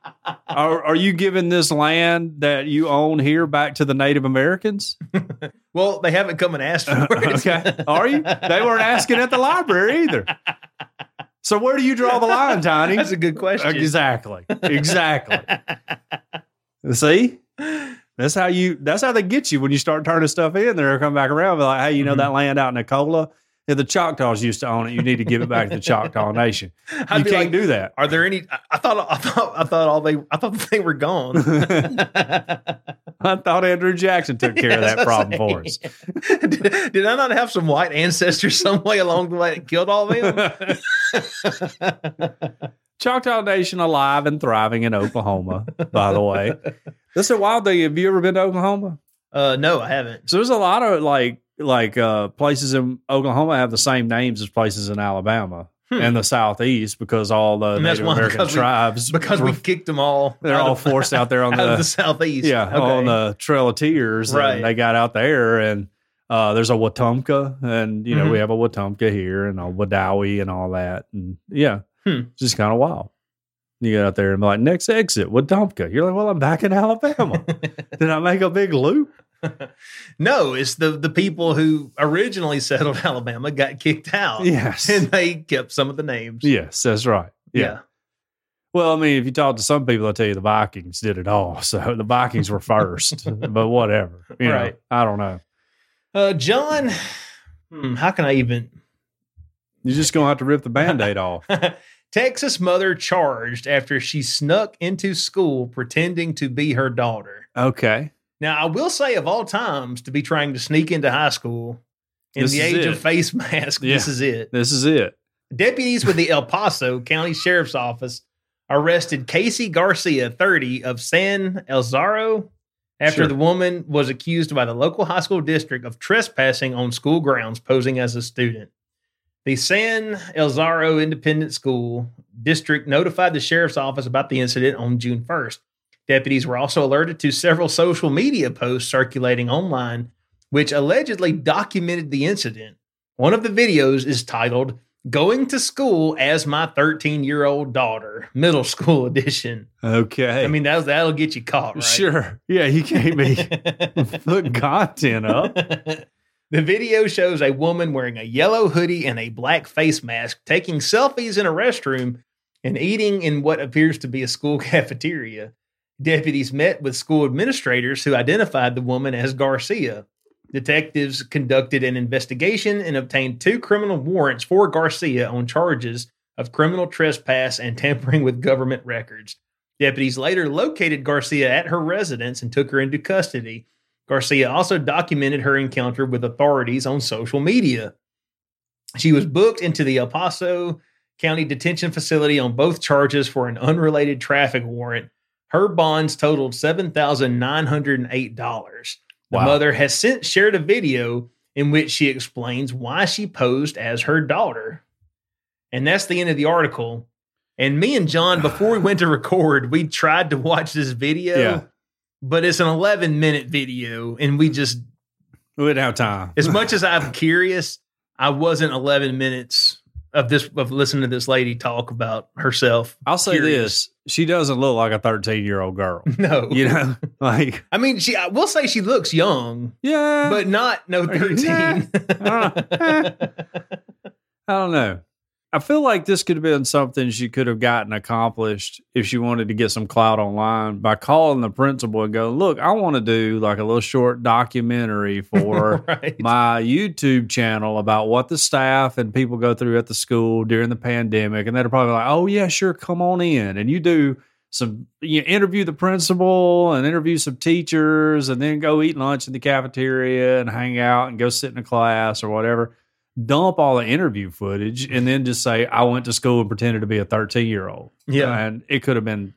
Are, are you giving this land that you own here back to the Native Americans? well, they haven't come and asked for it. okay, are you? They weren't asking at the library either. So where do you draw the line, Tiny? That's a good question. Exactly. Exactly. See, that's how you. That's how they get you when you start turning stuff in. They're come back around, and be like, hey, you know Mhm. that land out in Nicola. If the Choctaws used to own it, you need to give it back to the Choctaw Nation. I'd you can't like, do that. Are there any? I- thought. I thought. I thought all they. I thought they were gone. I thought Andrew Jackson took care of that problem for us. did, did I not have some white ancestors some way along the way that killed all of them? Choctaw Nation alive and thriving in Oklahoma, by the way. This is a wild thing. Have you ever been to Oklahoma? uh, no, I haven't. So there's a lot of like like uh places in Oklahoma have the same names as places in Alabama Hmm. and the southeast because all the And Native American because we- tribes Because were- we kicked them all. they're all of- forced out there on out the, the southeast. yeah Okay. on the Trail of Tears Right. and they got out there and uh, there's a Wetumka, and you know Mhm. we have a Wetumpka here and a Wedowee and all that and yeah Hmm. it's just kind of wild. You get out there and be like next exit Wetumpka. You're like well I'm back in Alabama. Did I make a big loop? no, it's the the people who originally settled Alabama got kicked out. Yes. and they kept some of the names. Yes, that's right. yeah. Well, I mean, if you talk to some people, th'll tell you the Vikings did it all. So the Vikings were first, but whatever. You know, Right. I don't know. Uh, John, hmm, how can I even? You're just going to have to rip the band aid off. Texas mother charged after she snuck into school pretending to be her daughter. Okay. Now, I will say, of all times, to be trying to sneak into high school in This the age it. of face masks, Yeah. this is it. This is it. Deputies with the El Paso County Sheriff's Office arrested Casey Garcia, 30, of San Elizario after Sure. the woman was accused by the local high school district of trespassing on school grounds posing as a student. The San Elizario Independent School District notified the sheriff's office about the incident on June 1st. Deputies were also alerted to several social media posts circulating online, which allegedly documented the incident. One of the videos is titled Going to School as My 13 Year Old Daughter, Middle School Edition. Okay. I mean, that'll, that'll get you caught, right? sure. Yeah, you can't be putting content up. the video shows a woman wearing a yellow hoodie and a black face mask taking selfies in a restroom and eating in what appears to be a school cafeteria. Deputies met with school administrators who identified the woman as Garcia. Detectives conducted an investigation and obtained two criminal warrants for Garcia on charges of criminal trespass and tampering with government records. Deputies later located Garcia at her residence and took her into custody. Garcia also documented her encounter with authorities on social media. She was booked into the El Paso County Detention Facility on both charges for an unrelated traffic warrant. Her bonds totaled $7,908. The Wow. mother has since shared a video in which she explains why she posed as her daughter. And that's the end of the article. And me and John, before we went to record, we tried to watch this video, Yeah. But it's an 11 minute video. And we just, We didn't have time. as much as I'm curious, I wasn't 11 minutes of this of listening to this lady talk about herself. I'll say Curious. this: she doesn't look like a 13 year old girl. No, You know, like I mean, she. I will say she looks young, yeah, but not no thirteen. I don't know. I feel like this could have been something she could have gotten accomplished if she wanted to get some clout online by calling the principal and go, "Look, I want to do like a little short documentary for right. my YouTube channel about what the staff and people go through at the school during the pandemic. And they're probably like, oh, yeah, sure, come on in. And you do some, you interview the principal and interview some teachers and then go eat lunch in the cafeteria and hang out and go sit in a class or whatever. Dump all the interview footage and then just say, I went to school and pretended to be a 13 year old. yeah. And it could have been,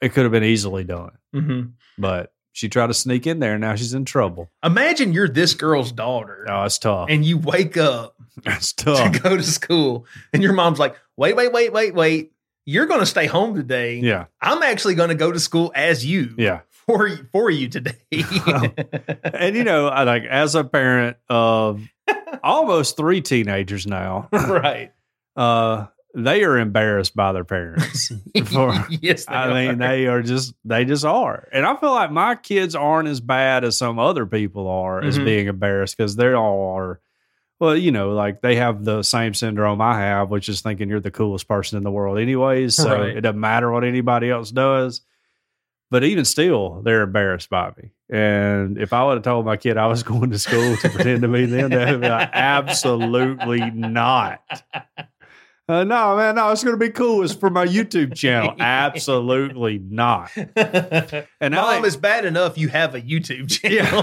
it could have been easily done. hmm But she tried to sneak in there and now she's in trouble. Imagine you're this girl's daughter, Oh, it's tough. and you wake up It's tough. to go to school, and your mom's like, "Wait, wait, wait, wait, wait! You're going to stay home today. Yeah. I'm actually going to go to school as you. Yeah. For for you today." And you know, I like as a parent of almost three teenagers now, right. uh, they are embarrassed by their parents. For- yes, they I mean, they are just they just are. And I feel like my kids aren't as bad as some other people are as Mhm. being embarrassed because they all are well, you know, like they have the same syndrome I have, which is thinking you're the coolest person in the world anyways. So Right. it doesn't matter what anybody else does. But even still, they're embarrassed by me. And if I would have told my kid I was going to school to pretend to be them, they would be like, absolutely not. Uh, no, man, no, it's going to be cool. It's for my YouTube channel. Absolutely not. And now Mom, they- it's bad enough you have a YouTube channel.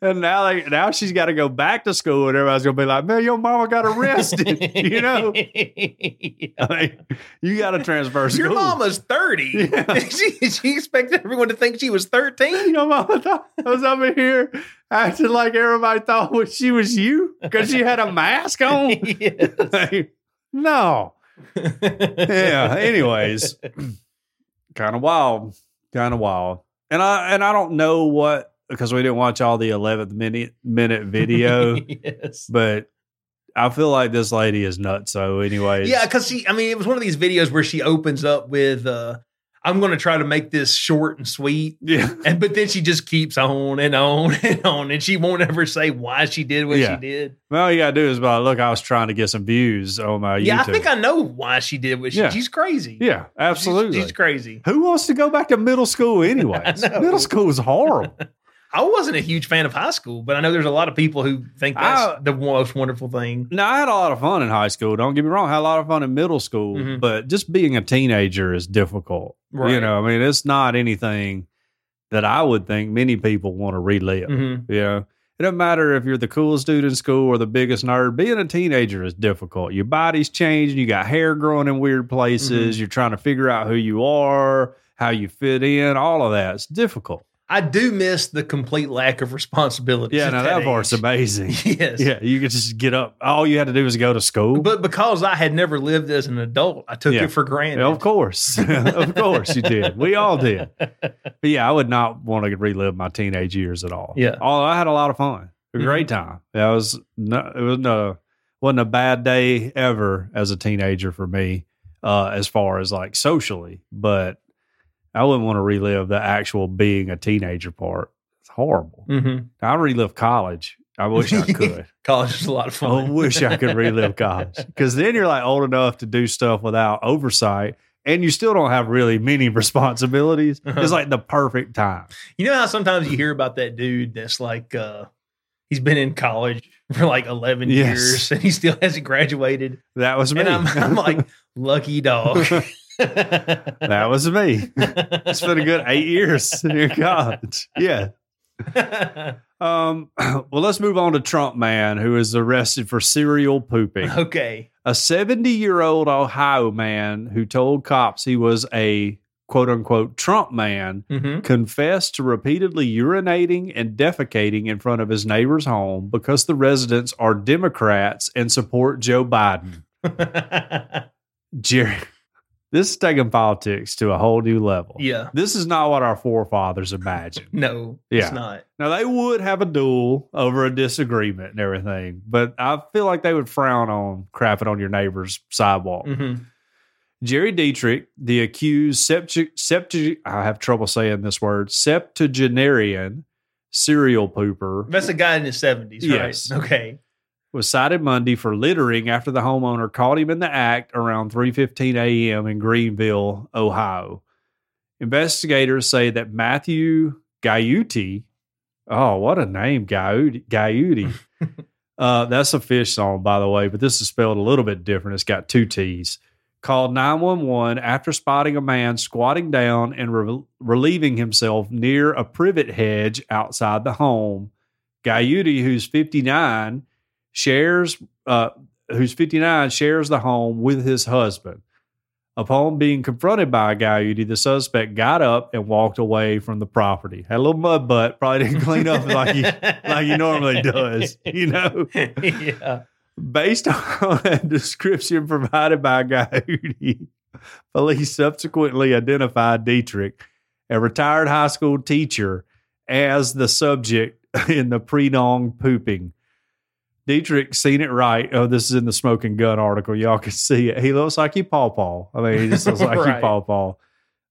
And now, they, now she's got to go back to school, and everybody's going to be like, "Man, your mama got arrested." you know, I mean, you got to transfer school. Your mama's 30. Yeah. she, she expected everyone to think she was 13. Your mama thought I was over here acting like everybody thought what she was you because she had a mask on. yes. Like, no. yeah. Anyways, kind of wild, kind of wild, and I and I don't know what because we didn't watch all the 11th minute minute video, yes. but I feel like this lady is nuts. So, anyways, Yeah, because she, I mean, it was one of these videos where she opens up with, uh, I'm going to try to make this short and sweet. yeah, And but then she just keeps on and on and on, and she won't ever say why she did what Yeah. she did. well, all you gotta do is about look. I was trying to get some views on my Yeah, YouTube. I think I know why she did what she. Yeah. She's crazy. yeah, absolutely. she's, crazy. Who wants to go back to middle school know. middle school is horrible. I wasn't a huge fan of high school, but I know there's a lot of people who think that's I- the most wonderful thing. No, I had a lot of fun in high school. Don't get me wrong. I had a lot of fun in middle school, Mhm. but just being a teenager is difficult. You know, I mean, it's not anything that I would think many people want to relive. Mhm. You know, it doesn't matter if you're the coolest dude in school or the biggest nerd. Being a teenager is difficult. Your body's changing. You got hair growing in weird places. Mm-hmm. You're trying to figure out who you are, how you fit in. All of that. It's difficult. I do miss the complete lack of responsibility. Yeah, now that part's amazing. Yes. Yeah, you could just get up. All you had to do was go to school. But because I had never lived as an adult, I took Yeah. it for granted. Of course. of course you did. We all did. But yeah, I would not want to relive my teenage years at all. Yeah. All I had a lot of fun. A great time. That was no it was no wasn't a bad day ever as a teenager for me, uh, as far as like socially. But I wouldn't want to relive the actual being a teenager part. It's horrible. Mm-hmm. I relive college. I wish I could. College is a lot of fun. I wish I could relive college because then you're like old enough to do stuff without oversight, and you still don't have really many responsibilities. Uh-huh. It's like the perfect time. You know how sometimes you hear about that dude that's like uh he's been in college for like 11 Yes. years and he still hasn't graduated. That was me. And I'm, I'm like, lucky dog. That was me. It's been a good eight years in college. Yeah. Um, well, let's move on to Trump man, who is arrested for serial pooping. okay. a 70 year old Ohio man who told cops he was a quote unquote Trump man hmm confessed to repeatedly urinating and defecating in front of his neighbor's home because the residents are Democrats and support Joe Biden. Jerry This is taking politics to a whole new level. Yeah. This is not what our forefathers imagined. No, Yeah. it's not. Now they would have a duel over a disagreement and everything, but I feel like they would frown on crapping on your neighbor's sidewalk. hmm Jerry Dietrich, the accused septu- septu- I have trouble saying this word, septuagenarian serial pooper, That's a guy in his 70s, right? Yes. Okay. Was cited Monday for littering after the homeowner caught him in the act around 3:15 a.m. in Greenville, Ohio. Investigators say that Matthew Gaiuti, oh, what a name, Gaiuti, uh, that's a fish song, by the way, but this is spelled a little bit different. It's got two T's. Called 911 after spotting a man squatting down and re- relieving himself near a privet hedge outside the home. Gaiuti, who's 59, shares uh, who's 59 shares the home with his husband. Upon being confronted by Gaiuti, the suspect got up and walked away from the property. Had a little mud butt, probably didn't clean up like he like he normally does, you know. yeah. Based on a description provided by Gaiuti, police subsequently identified Dietrich, a retired high school teacher, as the subject in the pre-nong pooping. Dietrich seen it right. Oh, this is in the smoking gun article. Y'all can see it. He looks like he Paw Paw. I mean, he just looks like he Right. Paw Paw.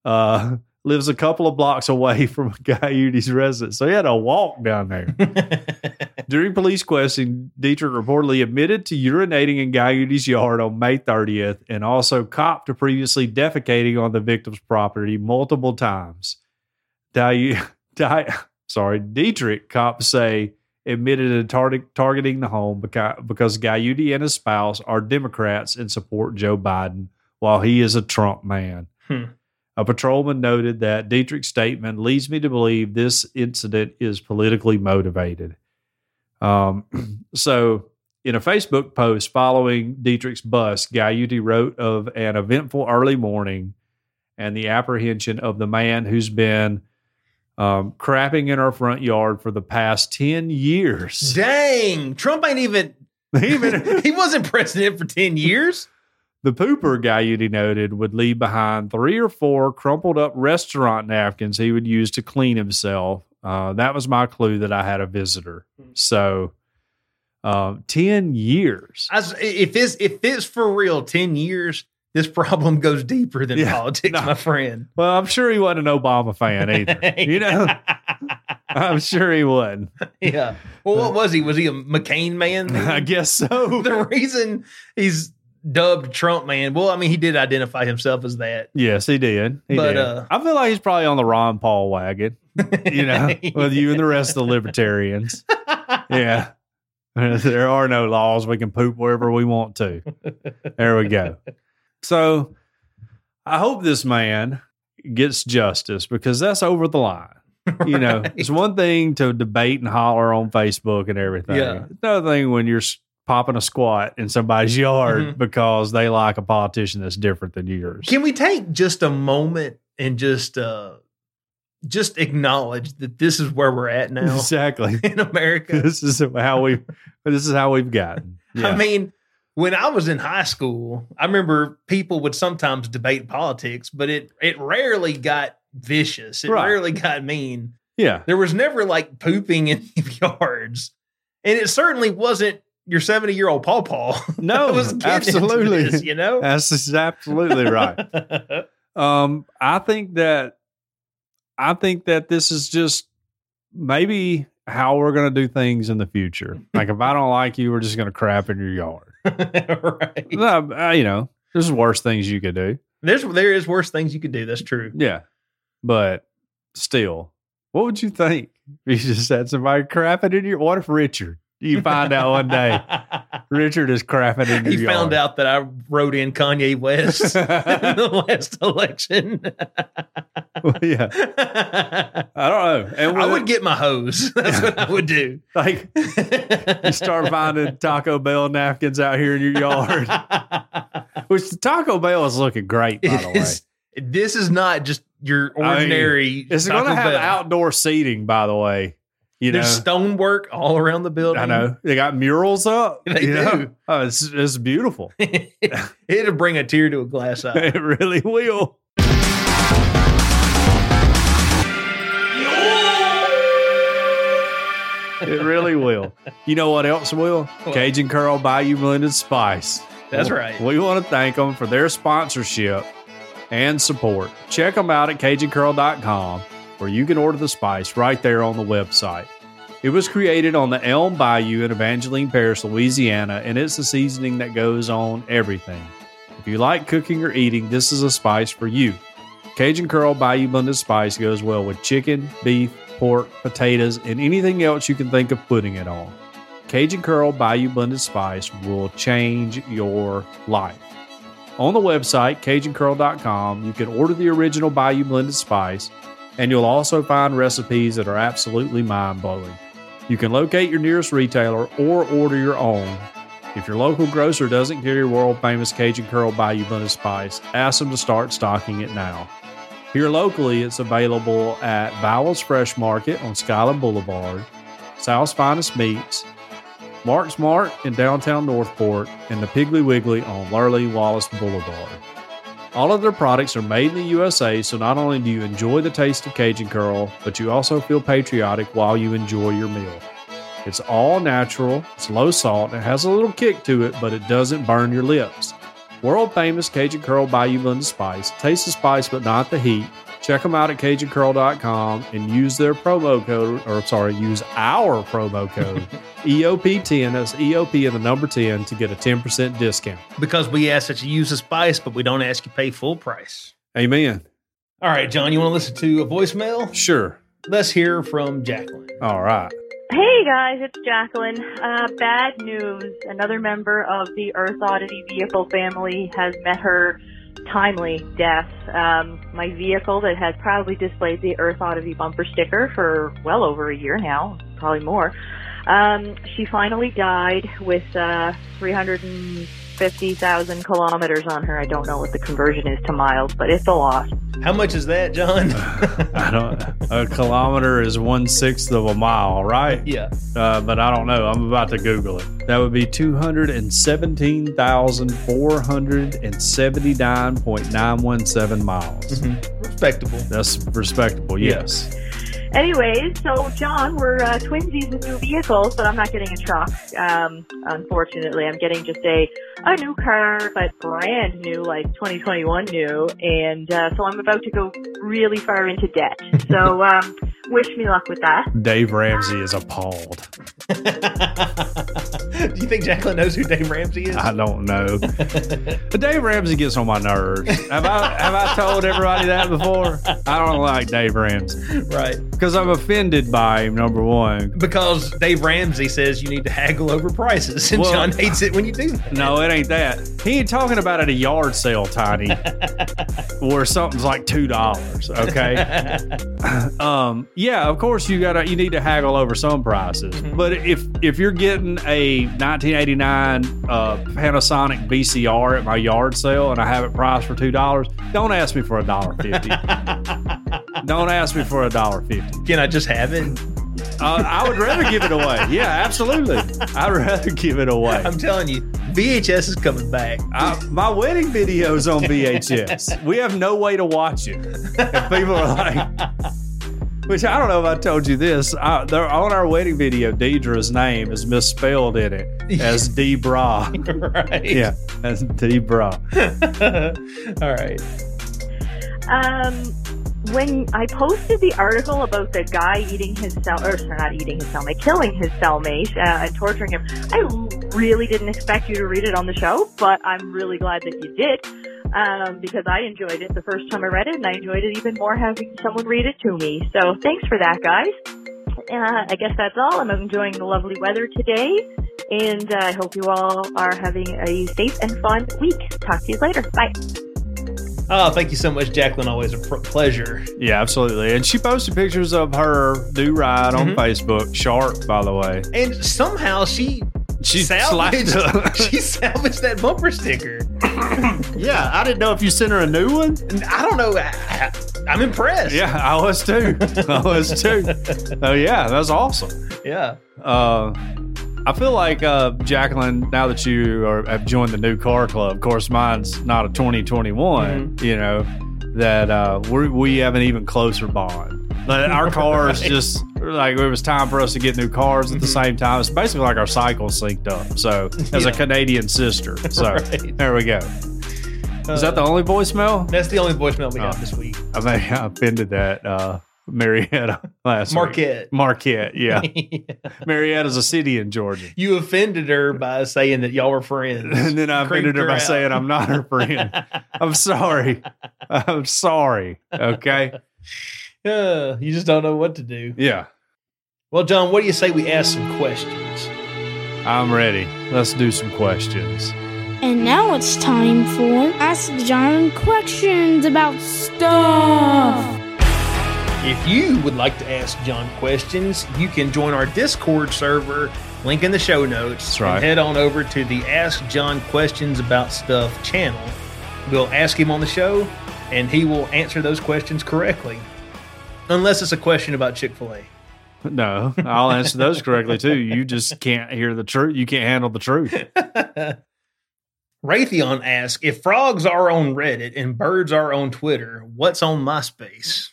Uh, lives a couple of blocks away from Gaiuti's residence. So he had to walk down there. During police questioning, Dietrich reportedly admitted to urinating in Gaiuti's yard on May 30th and also copped to previously defecating on the victim's property multiple times. Di- Di- sorry, Dietrich cops say admitted to tar- targeting the home because, because Gaiuti and his spouse are Democrats and support Joe Biden while he is a Trump man. Hmm. A patrolman noted that Dietrich's statement leads me to believe this incident is politically motivated. Um, so, in a Facebook post following Dietrich's bust, Gaiuti wrote of an eventful early morning and the apprehension of the man who's been um, crapping in our front yard for the past 10 years. Dang. Trump ain't even, Even he wasn't president for 10 years. the pooper, guy you denoted would leave behind three or four crumpled up restaurant napkins he would use to clean himself. Uh, that was my clue that I had a visitor. So, um, 10 years. I if it's if it's for real 10 years, this problem goes deeper than Yeah. politics, No. my friend. Well, I'm sure he wasn't an Obama fan either. you know, I'm sure he wasn't. yeah. Well, what was he? Was he a McCain man? I guess so. the reason he's dubbed Trump man. Well, I mean, he did identify himself as that. Yes, he did. He But, did. uh, I feel like he's probably on the Ron Paul wagon, you know, with you and the rest of the libertarians. Yeah. There are no laws. We can poop wherever we want to. There we go. So I hope this man gets justice because that's over the line. You know, it's one thing to debate and holler on Facebook and everything. Yeah. It's another thing when you're popping a squat in somebody's yard Mhm. because they like a politician that's different than yours. Can we take just a moment and just uh just acknowledge that this is where we're at now Exactly. in America? this is how we. This is how we've gotten. Yeah. I mean, when I was in high school, I remember people would sometimes debate politics, but it it rarely got vicious. It Right. rarely got mean. yeah. There was never like pooping in yards, and it certainly wasn't your seventy year old Paw Paw. No, was absolutely. this, you know. That's absolutely right. Um, I think that I think that this is just maybe how we're going to do things in the future. Like if I don't like you, we're just going to crap in your yard. right. No, uh, you know, there's worse things you could do. There's there is worse things you could do. That's true. Yeah, but still, what would you think if you just had somebody crapping in your? What if Richard? You find out one day Richard is crapping in your he yard. found out that I wrote in Kanye West in the last election. yeah, I don't know. And I would get my hose. That's what I would do. like you start finding Taco Bell napkins out here in your yard. Which the Taco Bell is looking great, by the way. this is not just your I mean, ordinary. It's going to have Bell. outdoor seating, by the way. You know, stonework all around the building. I know they got murals up. They you know? do. Oh, it's it's beautiful. It'll bring a tear to a glass eye. it really will. It really will. You know what else will? What? Cajun Curl Bayou Blended Spice. That's Well, right. We want to thank them for their sponsorship and support. Check them out at CajunCurl.com where you can order the spice right there on the website. It was created on the Elm Bayou in Evangeline Parish, Louisiana, and it's a seasoning that goes on everything. If you like cooking or eating, this is a spice for you. Cajun Curl Bayou Blended Spice goes well with chicken, beef, pork, potatoes, and anything else you can think of putting it on. Cajun Curl Bayou Blended Spice will change your life. On the website, CajunCurl.com, you can order the original Bayou Blended Spice, and you'll also find recipes that are absolutely mind blowing. You can locate your nearest retailer or order your own. If your local grocer doesn't carry world famous Cajun Curl Bayou Blended Spice, ask them to start stocking it now. Here locally, it's available at Bowles Fresh Market on Skyland Boulevard, South's Finest Meats, Mark's Mark in downtown Northport, and the Piggly Wiggly on Lurleen Wallace Boulevard. All of their products are made in the USA, so not only do you enjoy the taste of Cajun Curl, but you also feel patriotic while you enjoy your meal. It's all natural, it's low salt, it has a little kick to it, but it doesn't burn your lips. World famous Cajun Curl Bayou Blended Spice. Taste the spice, but not the heat. Check them out at CajunCurl.com and use their promo code, or sorry, use our promo code EOP10. That's EOP and the number 10 to get a 10% discount. Because we ask that you use the spice, but we don't ask you pay full price. Amen. All right, John, you want to listen to a voicemail? Sure. Let's hear from Jacqueline. All right. Hey guys, it's Jacqueline. Uh, bad news. Another member of the Earth Oddity vehicle family has met her timely death. Um, my vehicle that has proudly displayed the Earth Oddity bumper sticker for well over a year now, probably more. Um, she finally died with uh, 350,000 kilometers on her. I don't know what the conversion is to miles, but it's a lot. How much is that, John? I don't. A kilometer is one sixth of a mile, right? yeah. Uh, but I don't know. I'm about to Google it. That would be two hundred and seventeen thousand four hundred and seventy nine point nine one seven miles. Respectable. That's respectable. Yes. Anyways, so John, we're uh, twinsies in new vehicles, but I'm not getting a truck. Um, unfortunately, I'm getting just a a new car, but brand new, like 2021 new, and uh, so I'm about to go really far into debt. So um, wish me luck with that. Dave Ramsey is appalled. Do you think Jacqueline knows who Dave Ramsey is? I don't know. but Dave Ramsey gets on my nerves. Have I have I told everybody that before? I don't like Dave Ramsey right. Because I'm offended by him. Number one. Because Dave Ramsey says you need to haggle over prices, and Well- John hates it when you do that. No, it ain't that. He ain't talking about at a yard sale, Tiny, where something's like two dollars. Okay. um. Yeah. Of course, you gotta. You need to haggle over some prices. But if if you're getting a 1989 uh, Panasonic VCR at my yard sale and I have it priced for two dollars, don't ask me for a dollar fifty. Don't ask me for a dollar fifty. Can I just have it? Uh, I would rather give it away. Yeah, absolutely. I'd rather give it away. I'm telling you, VHS is coming back. I, my wedding video is on VHS. we have no way to watch it. And people are like, which I don't know if I told you this. I, they're on our wedding video, Deidre's name is misspelled in it as D Bra. right. Yeah, as D Bra. All right. Um, when I posted the article about the guy eating his cell, or not eating his cellmate, killing his cellmate uh, and torturing him, I really didn't expect you to read it on the show, but I'm really glad that you did. Um, because I enjoyed it the first time I read it, and I enjoyed it even more having someone read it to me. So thanks for that, guys. Uh, I guess that's all. I'm enjoying the lovely weather today, and uh, I hope you all are having a safe and fun week. Talk to you later. Bye. Oh, thank you so much, Jacqueline. Always a pr- pleasure. Yeah, absolutely. And she posted pictures of her new ride on Mhm. Facebook. Sharp, by the way. And somehow she She salvaged, she salvaged that bumper sticker. Yeah, I didn't know if you sent her a new one. I don't know. I, am impressed. Yeah, I was too. I was too. Oh yeah, that's awesome. Yeah. Uh, I feel like uh, Jacqueline. Now that you are, have joined the new car club, of course, mine's not a 2021. You know that uh, we we have an even closer bond. But our cars just like it was time for us to get new cars at the same time. It's basically like our cycles synced up. So as Yeah. a Canadian sister. So Right. there we go. Is that the only voicemail? That's the only voicemail we got Oh. this week. I think I offended that uh, Marietta last week. Marquette. Marquette, yeah. Marietta's a city in Georgia. you offended her by saying that y'all were friends. And then I offended her her by out. saying I'm not her friend. I'm sorry. I'm sorry. Okay. Uh, you just don't know what to do. Yeah. Well, John, what do you say we ask some questions? I'm ready. Let's do some questions. And now it's time for Ask John questions about stuff. If you would like to ask John questions, you can join our Discord server, link in the show notes. Right. And head on over to the Ask John Questions About Stuff channel. We'll ask him on the show, and he will answer those questions correctly. Unless it's a question about Chick fil A. No, I'll answer those correctly too. You just can't hear the truth. You can't handle the truth. Raytheon asks If frogs are on Reddit and birds are on Twitter, what's on MySpace?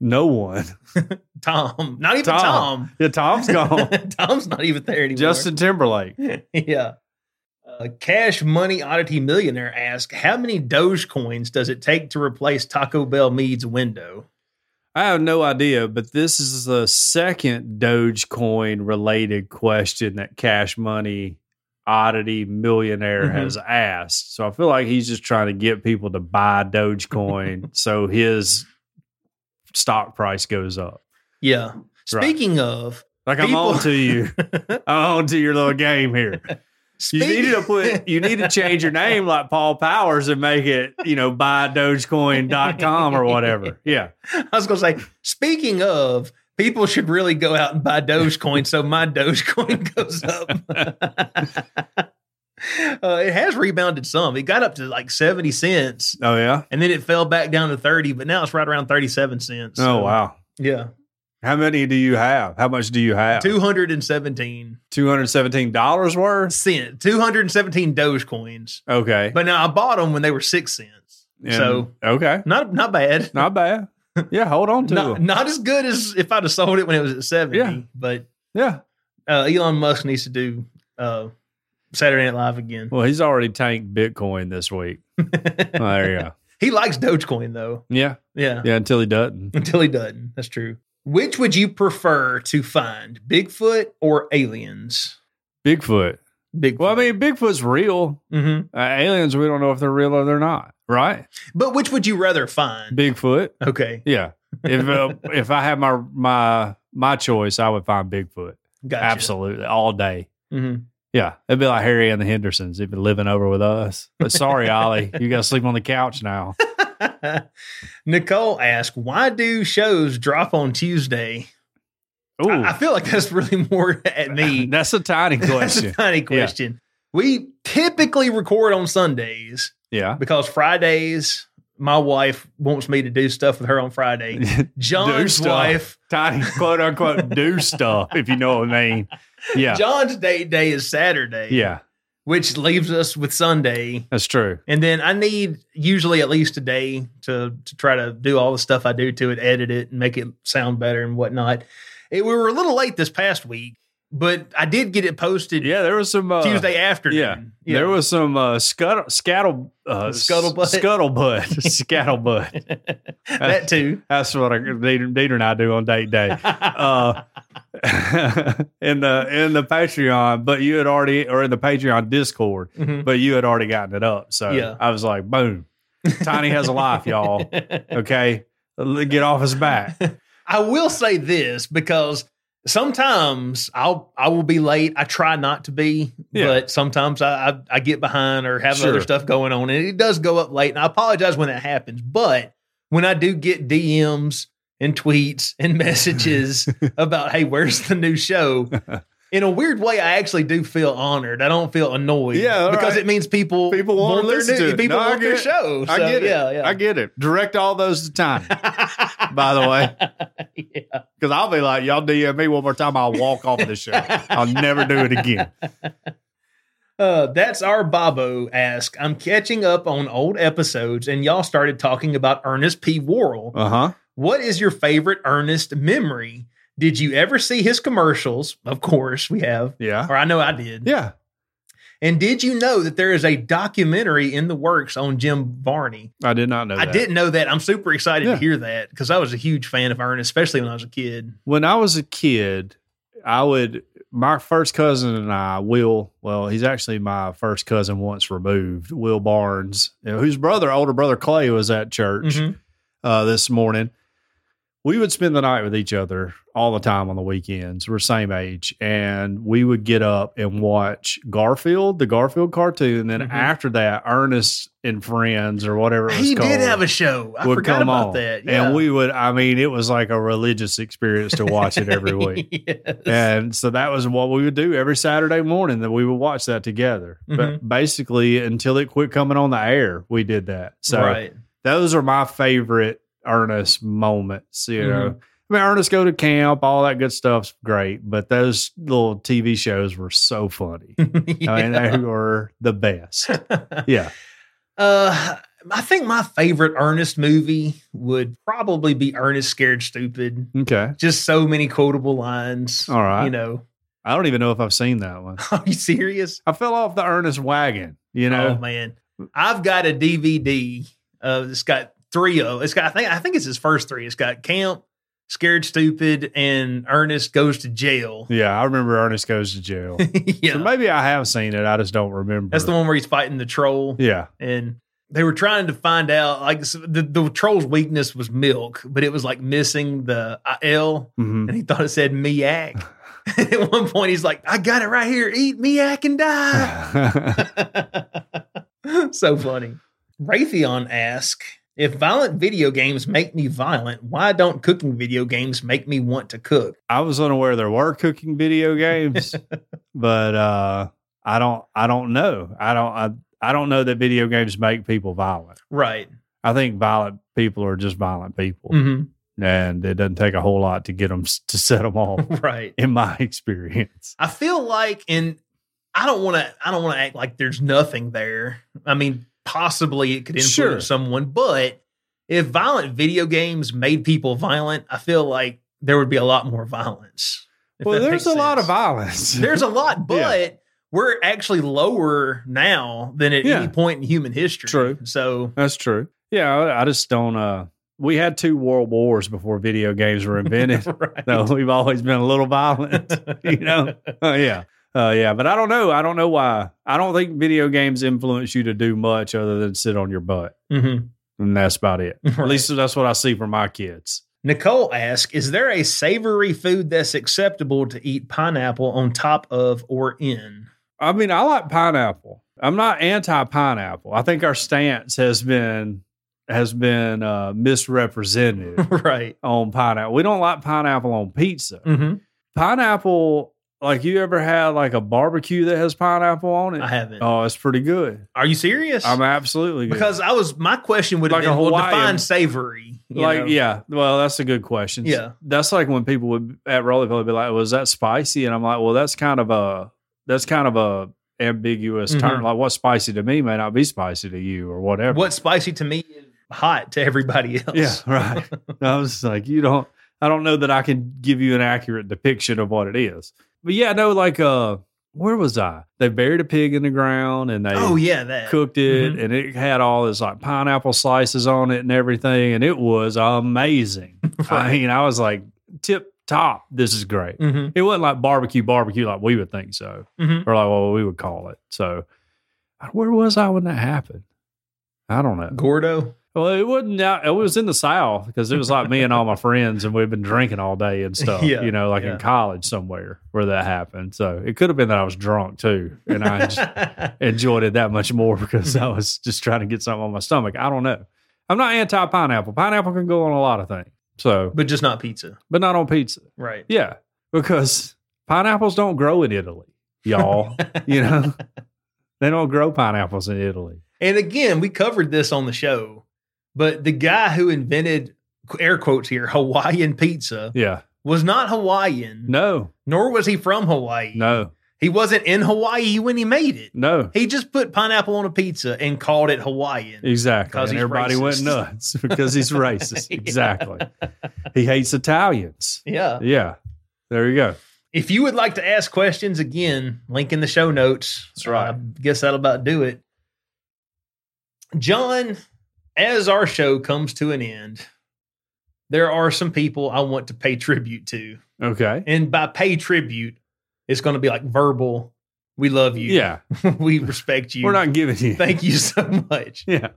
No one. Tom. Not even Tom. Tom. Yeah, Tom's gone. Tom's not even there anymore. Justin Timberlake. yeah. Uh, Cash Money Oddity Millionaire asks, "How many Dogecoins does it take to replace Taco Bell Mead's window?" I have no idea, but this is the second Dogecoin related question that Cash Money Oddity Millionaire Mhm. has asked. So I feel like he's just trying to get people to buy Dogecoin so his stock price goes up. Yeah. Speaking of, Like I'm on to you. I'm on to your little game here. You speak- needed to put you need to change your name like Paul Powers and make it, you know, buy dogecoin.com or whatever. Yeah. I was going to say, speaking of, people should really go out and buy Dogecoin so my Dogecoin goes up. uh, it has rebounded some. It got up to like 70 cents Oh yeah. and then it fell back down to 30, but now it's right around 37 cents. Oh wow. Yeah. How many do you have? How much do you have? 217 Two hundred seventeen dollars worth. cent, 217 Dogecoins. Okay. But now I bought them when they were six cents. And- so okay, not not bad. not bad. Yeah, hold on to Not, them. not as good as if I'd have sold it when it was at 70. Yeah. But Yeah. uh, Elon Musk needs to do uh, Saturday Night Live again. Well, he's already tanked Bitcoin this week. Oh, there you go. he likes Dogecoin though. Yeah. Yeah. Yeah. Until he doesn't. Until he doesn't. That's true. Which would you prefer to find, Bigfoot or aliens? Bigfoot. Bigfoot. Well, I mean, Bigfoot's real. hmm Uh, aliens, we don't know if they're real or they're not. Right? but which would you rather find? Bigfoot. okay, Yeah. If uh, if I had my my my choice, I would find Bigfoot. gotcha. Absolutely, all day. hmm Yeah, it'd be like Harry and the Hendersons. They've been living over with us. But sorry, Ollie, you got to sleep on the couch now. Nicole asked, "Why do shows drop on Tuesday?" Ooh, I, I feel like that's really more at me. that's a tiny question. a tiny question. We typically record on Sundays yeah, because Fridays, my wife wants me to do stuff with her on Friday. John's stuff. wife, tiny quote unquote do stuff if you know what I mean. Yeah, John's date day is Saturday. yeah, which leaves us with Sunday. that's true. And then I need usually at least a day to to try to do all the stuff I do to it, edit it, and make it sound better and whatnot. It, we were a little late this past week, but I did get it posted Yeah, there was some uh, Tuesday afternoon. Yeah, there was some uh, scuttle, scuttle, uh, Scuttlebutt? scuttlebutt, scuttlebutt. that too. That's what I, Dieter, Dieter and I do on date day. Uh, in the in the Patreon, but you had already or in the Patreon Discord, Mhm. but you had already gotten it up. So Yeah. I was like, boom, Tiny has a life, y'all. Okay, get off his back. I will say this because sometimes I'll I will be late. I try not to be, Yeah. but sometimes I, I I get behind or have Sure. other stuff going on, and it does go up late. And I apologize when that happens. But when I do get DMs and tweets and messages about hey, where's the new show? In a weird way, I actually do feel honored. I don't feel annoyed. Yeah, because right. it means people People want to their new-. People No, want their it. show. I get it. Yeah, yeah. I get it. Direct all those to time. By the way, yeah. because I'll be like, y'all DM me one more time, I'll walk off of the show. I'll never do it again. Uh, that's our Bobo ask. I'm catching up on old episodes, and y'all started talking about Ernest P. Worrell. Uh huh. What is your favorite Ernest memory? Did you ever see his commercials? Of course, we have. Yeah. Or I know I did. Yeah. And did you know that there is a documentary in the works on Jim Varney? I did not know that. I that. didn't know that. I'm super excited Yeah. to hear that because I was a huge fan of Ernest, especially when I was a kid. When I was a kid, I would, my first cousin and I, Will, well, he's actually my first cousin once removed, Will Barnes, whose brother, older brother Clay, was at church. Mhm. uh, this morning. We would spend the night with each other all the time on the weekends. We're same age, and we would get up and watch Garfield, the Garfield cartoon. And then Mhm. after that, Ernest and Friends or whatever it was He called did have a show. I would forgot come about on. that. Yeah. And we would, I mean, it was like a religious experience to watch it every week. Yes. And so that was what we would do every Saturday morning that we would watch that together. Mm-hmm. But basically, until it quit coming on the air, we did that. So right. those are my favorite Ernest moments. You know, Mm-hmm. I mean, Ernest go to camp, all that good stuff's great, but those little TV shows were so funny. I mean, they were the best. Yeah. Uh, I think my favorite Ernest movie would probably be Ernest Scared Stupid. Okay. Just so many quotable lines. All right. You know, I don't even know if I've seen that one. are you serious? I fell off the Ernest wagon. You know, Oh man, I've got a DVD. Uh, it's got three of. It's got. I think. I think it's his first three. It's got Camp, Scared Stupid, and Ernest goes to jail. yeah, I remember Ernest goes to jail. yeah, So maybe I have seen it. I just don't remember. that's the one where he's fighting the troll. Yeah. and they were trying to find out like the, the troll's weakness was milk, but it was like missing the uh, L, Mhm. and he thought it said miak. At one point, he's like, "I got it right here. Eat miak and die." so funny. Raytheon asked, "If violent video games make me violent, why don't cooking video games make me want to cook?" I was unaware there were cooking video games, but uh, I don't. I don't know. I don't. I, I don't know that video games make people violent. Right. I think violent people are just violent people, hmm and it doesn't take a whole lot to get them to set them off. Right. in my experience, I feel like, and I don't want to. I don't want to act like there's nothing there. I mean, possibly it could influence Sure. someone, but if violent video games made people violent, I feel like there would be a lot more violence. well, there's a lot of violence. There's a lot, but Yeah. we're actually lower now than at Yeah. any point in human history. True. So, That's true. Yeah, I, I just don't. uh We had two world wars before video games were invented. right. so we've always been a little violent, you know. Uh, yeah, uh, yeah, but I don't know. I don't know why. I don't think video games influence you to do much other than sit on your butt, hmm and that's about it. Right. At least that's what I see from my kids. Nicole asks, is there a savory food that's acceptable to eat pineapple on top of or in? I mean, I like pineapple. I'm not anti pineapple. I think our stance has been has been uh, misrepresented right. on pineapple. We don't like pineapple on pizza. hmm Pineapple, like you ever had like a barbecue that has pineapple on it? I haven't. Oh, it's pretty good. Are you serious? I'm absolutely good. because I was my question would have Like a been well, Hawaiian- define savory. you like know? yeah well that's a good question Yeah. that's like when people would at roly poly be like was that spicy and i'm like well that's kind of a that's kind of a ambiguous Mhm. term like what's spicy to me may not be spicy to you or whatever What's spicy to me is hot to everybody else. yeah right i was like you don't i don't know that i can give you an accurate depiction of what it is but yeah no like uh where was i they buried a pig in the ground and they Oh yeah, that. cooked it Mhm. and it had all this like pineapple slices on it and everything and it was amazing i mean i was like tip top this is great Mhm. it wasn't like barbecue barbecue like we would think so Mhm. or like what we would call it so where was i when that happened i don't know Gordo. Well it wasn't out it was in the south because it was like me and all my friends and we've been drinking all day and stuff Yeah, you know like yeah. in college somewhere where that happened so it could have been that i was drunk too and i enjoyed it that much more because I was just trying to get something on my stomach. I don't know. I'm not anti pineapple. Pineapple can go on a lot of things. So, but just not pizza. but not on pizza. Right. Yeah, because pineapples don't grow in Italy, y'all. you know, they don't grow pineapples in Italy. And again, we covered this on the show, but the guy who invented air quotes here Hawaiian pizza Yeah. was not Hawaiian, No, nor was he from Hawaii. no, He wasn't in Hawaii when he made it. no. He just put pineapple on a pizza and called it Hawaiian. Exactly. And everybody went nuts because he's racist. Yeah. Exactly. He hates Italians. Yeah. Yeah. There you go. If you would like to ask questions, again, link in the show notes. That's right. I guess that'll about do it. John, as our show comes to an end, there are some people I want to pay tribute to. Okay. And by pay tribute, it's going to be like verbal. We love you. Yeah. we respect you. We're not giving you. Thank you so much. Yeah.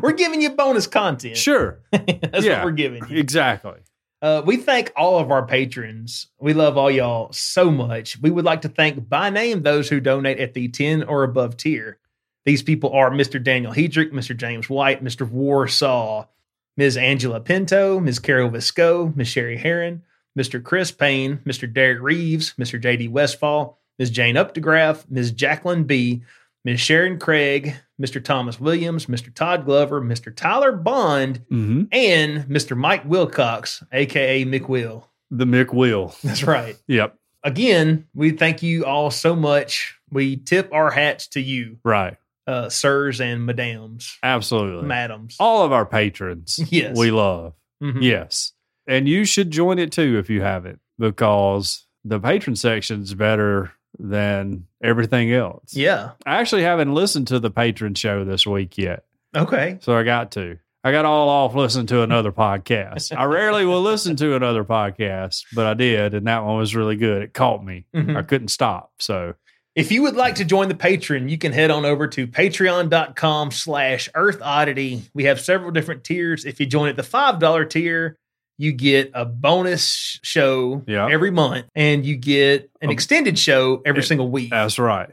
We're giving you bonus content. Sure. That's Yeah. what we're giving you. Exactly. Uh, we thank all of our patrons. We love all y'all so much. We would like to thank by name those who donate at the 10 or above tier. These people are Mr. Daniel Hedrick, Mr. James White, Mr. Warsaw, Ms. Angela Pinto, Ms. Carol Visco, Ms. Sherry Heron, Mr. Chris Payne, Mr. Derek Reeves, Mr. JD Westfall, Ms. Jane Updegraff, Ms. Jacqueline B., Ms. Sharon Craig, Mr. Thomas Williams, Mr. Todd Glover, Mr. Tyler Bond, hmm and Mr. Mike Wilcox, aka McWill. The McWheel. That's right. Yep. Again, we thank you all so much. We tip our hats to you, Right. Uh, sirs and madams, Absolutely. madams. All of our patrons. Yes. We love. Mhm. Yes. And you should join it too if you haven't, because the patron section's better than everything else. Yeah. I actually haven't listened to the patron show this week yet. Okay. So I got to. I got all off listening to another podcast. I rarely will listen to another podcast, but I did, and that one was really good. It caught me. Mhm. I couldn't stop. So If you would like to join the patron, you can head on over to patreon.com slash earth oddity. We have several different tiers. If you join at the $5 tier, you get a bonus show Yeah. every month, and you get an extended show every it- single week. that's right.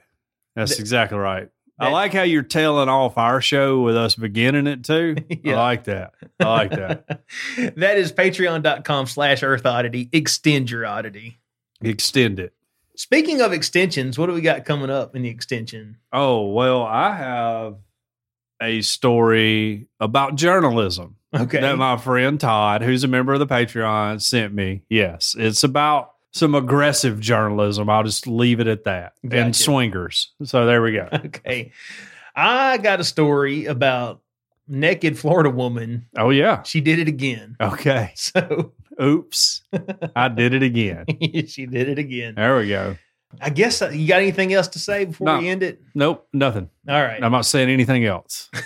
That's Th- exactly right. I like how you're tailing off our show with us beginning it too. Yeah. I like that. I like that. that is patreon.com slash earth oddity. Extend your oddity. Extend it. Speaking of extensions, what do we got coming up in the extension? Oh, well, I have a story about journalism Okay. that my friend Todd, who's a member of the Patreon, sent me. Yes, it's about some aggressive journalism. I'll just leave it at that. Gotcha. And swingers. So there we go. okay. I got a story about naked Florida woman. Oh, yeah. She did it again. Okay. So Oops. I did it again. she did it again. There we go. I guess uh, you got anything else to say before No. we end it? Nope, nothing. All right. I'm not saying anything else.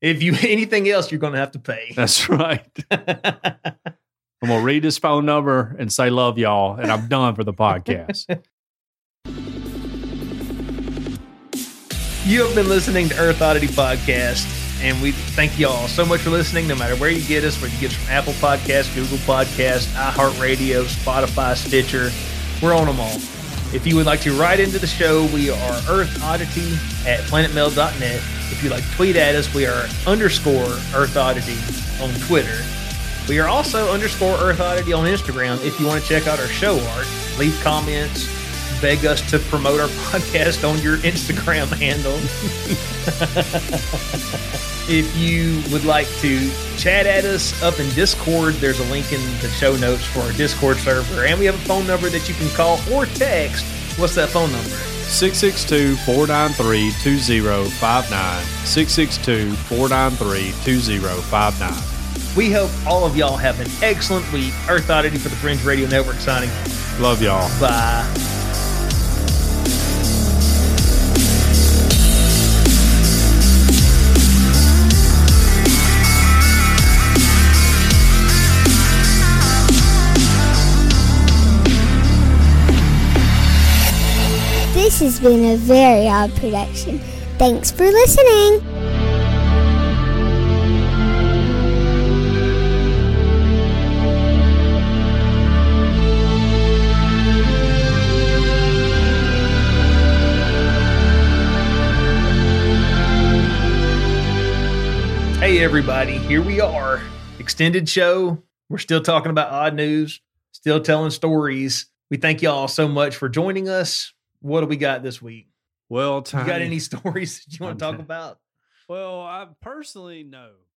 If you anything else, you're going to have to pay. That's right. I'm going to read his phone number and say, love y'all. And I'm done for the podcast. You have been listening to Earth Oddity Podcast, and we thank you all so much for listening. No matter where you get us, whether you get us from Apple Podcasts, Google Podcasts, iHeartRadio, Spotify, Stitcher, we're on them all. If you would like to write into the show, we are Earth Oddity at planetmail.net. If you'd like to tweet at us, we are underscore Earth Oddity on Twitter. We are also underscore Earth Oddity on Instagram. If you want to check out our show art, leave comments, beg us to promote our podcast on your Instagram handle. if you would like to chat at us up in Discord, there's a link in the show notes for our Discord server. And we have a phone number that you can call or text. What's that phone number? 662 493 2059. 662 493 2059. We hope all of y'all have an excellent week. Earth Oddity for the Fringe Radio Network signing. Love y'all. Bye. Has been a very odd production. Thanks for listening. Hey, everybody, here we are. Extended show. We're still talking about odd news, still telling stories. We thank y'all so much for joining us. What do we got this week? Well, You got any stories that you want to talk about? Well, I personally no.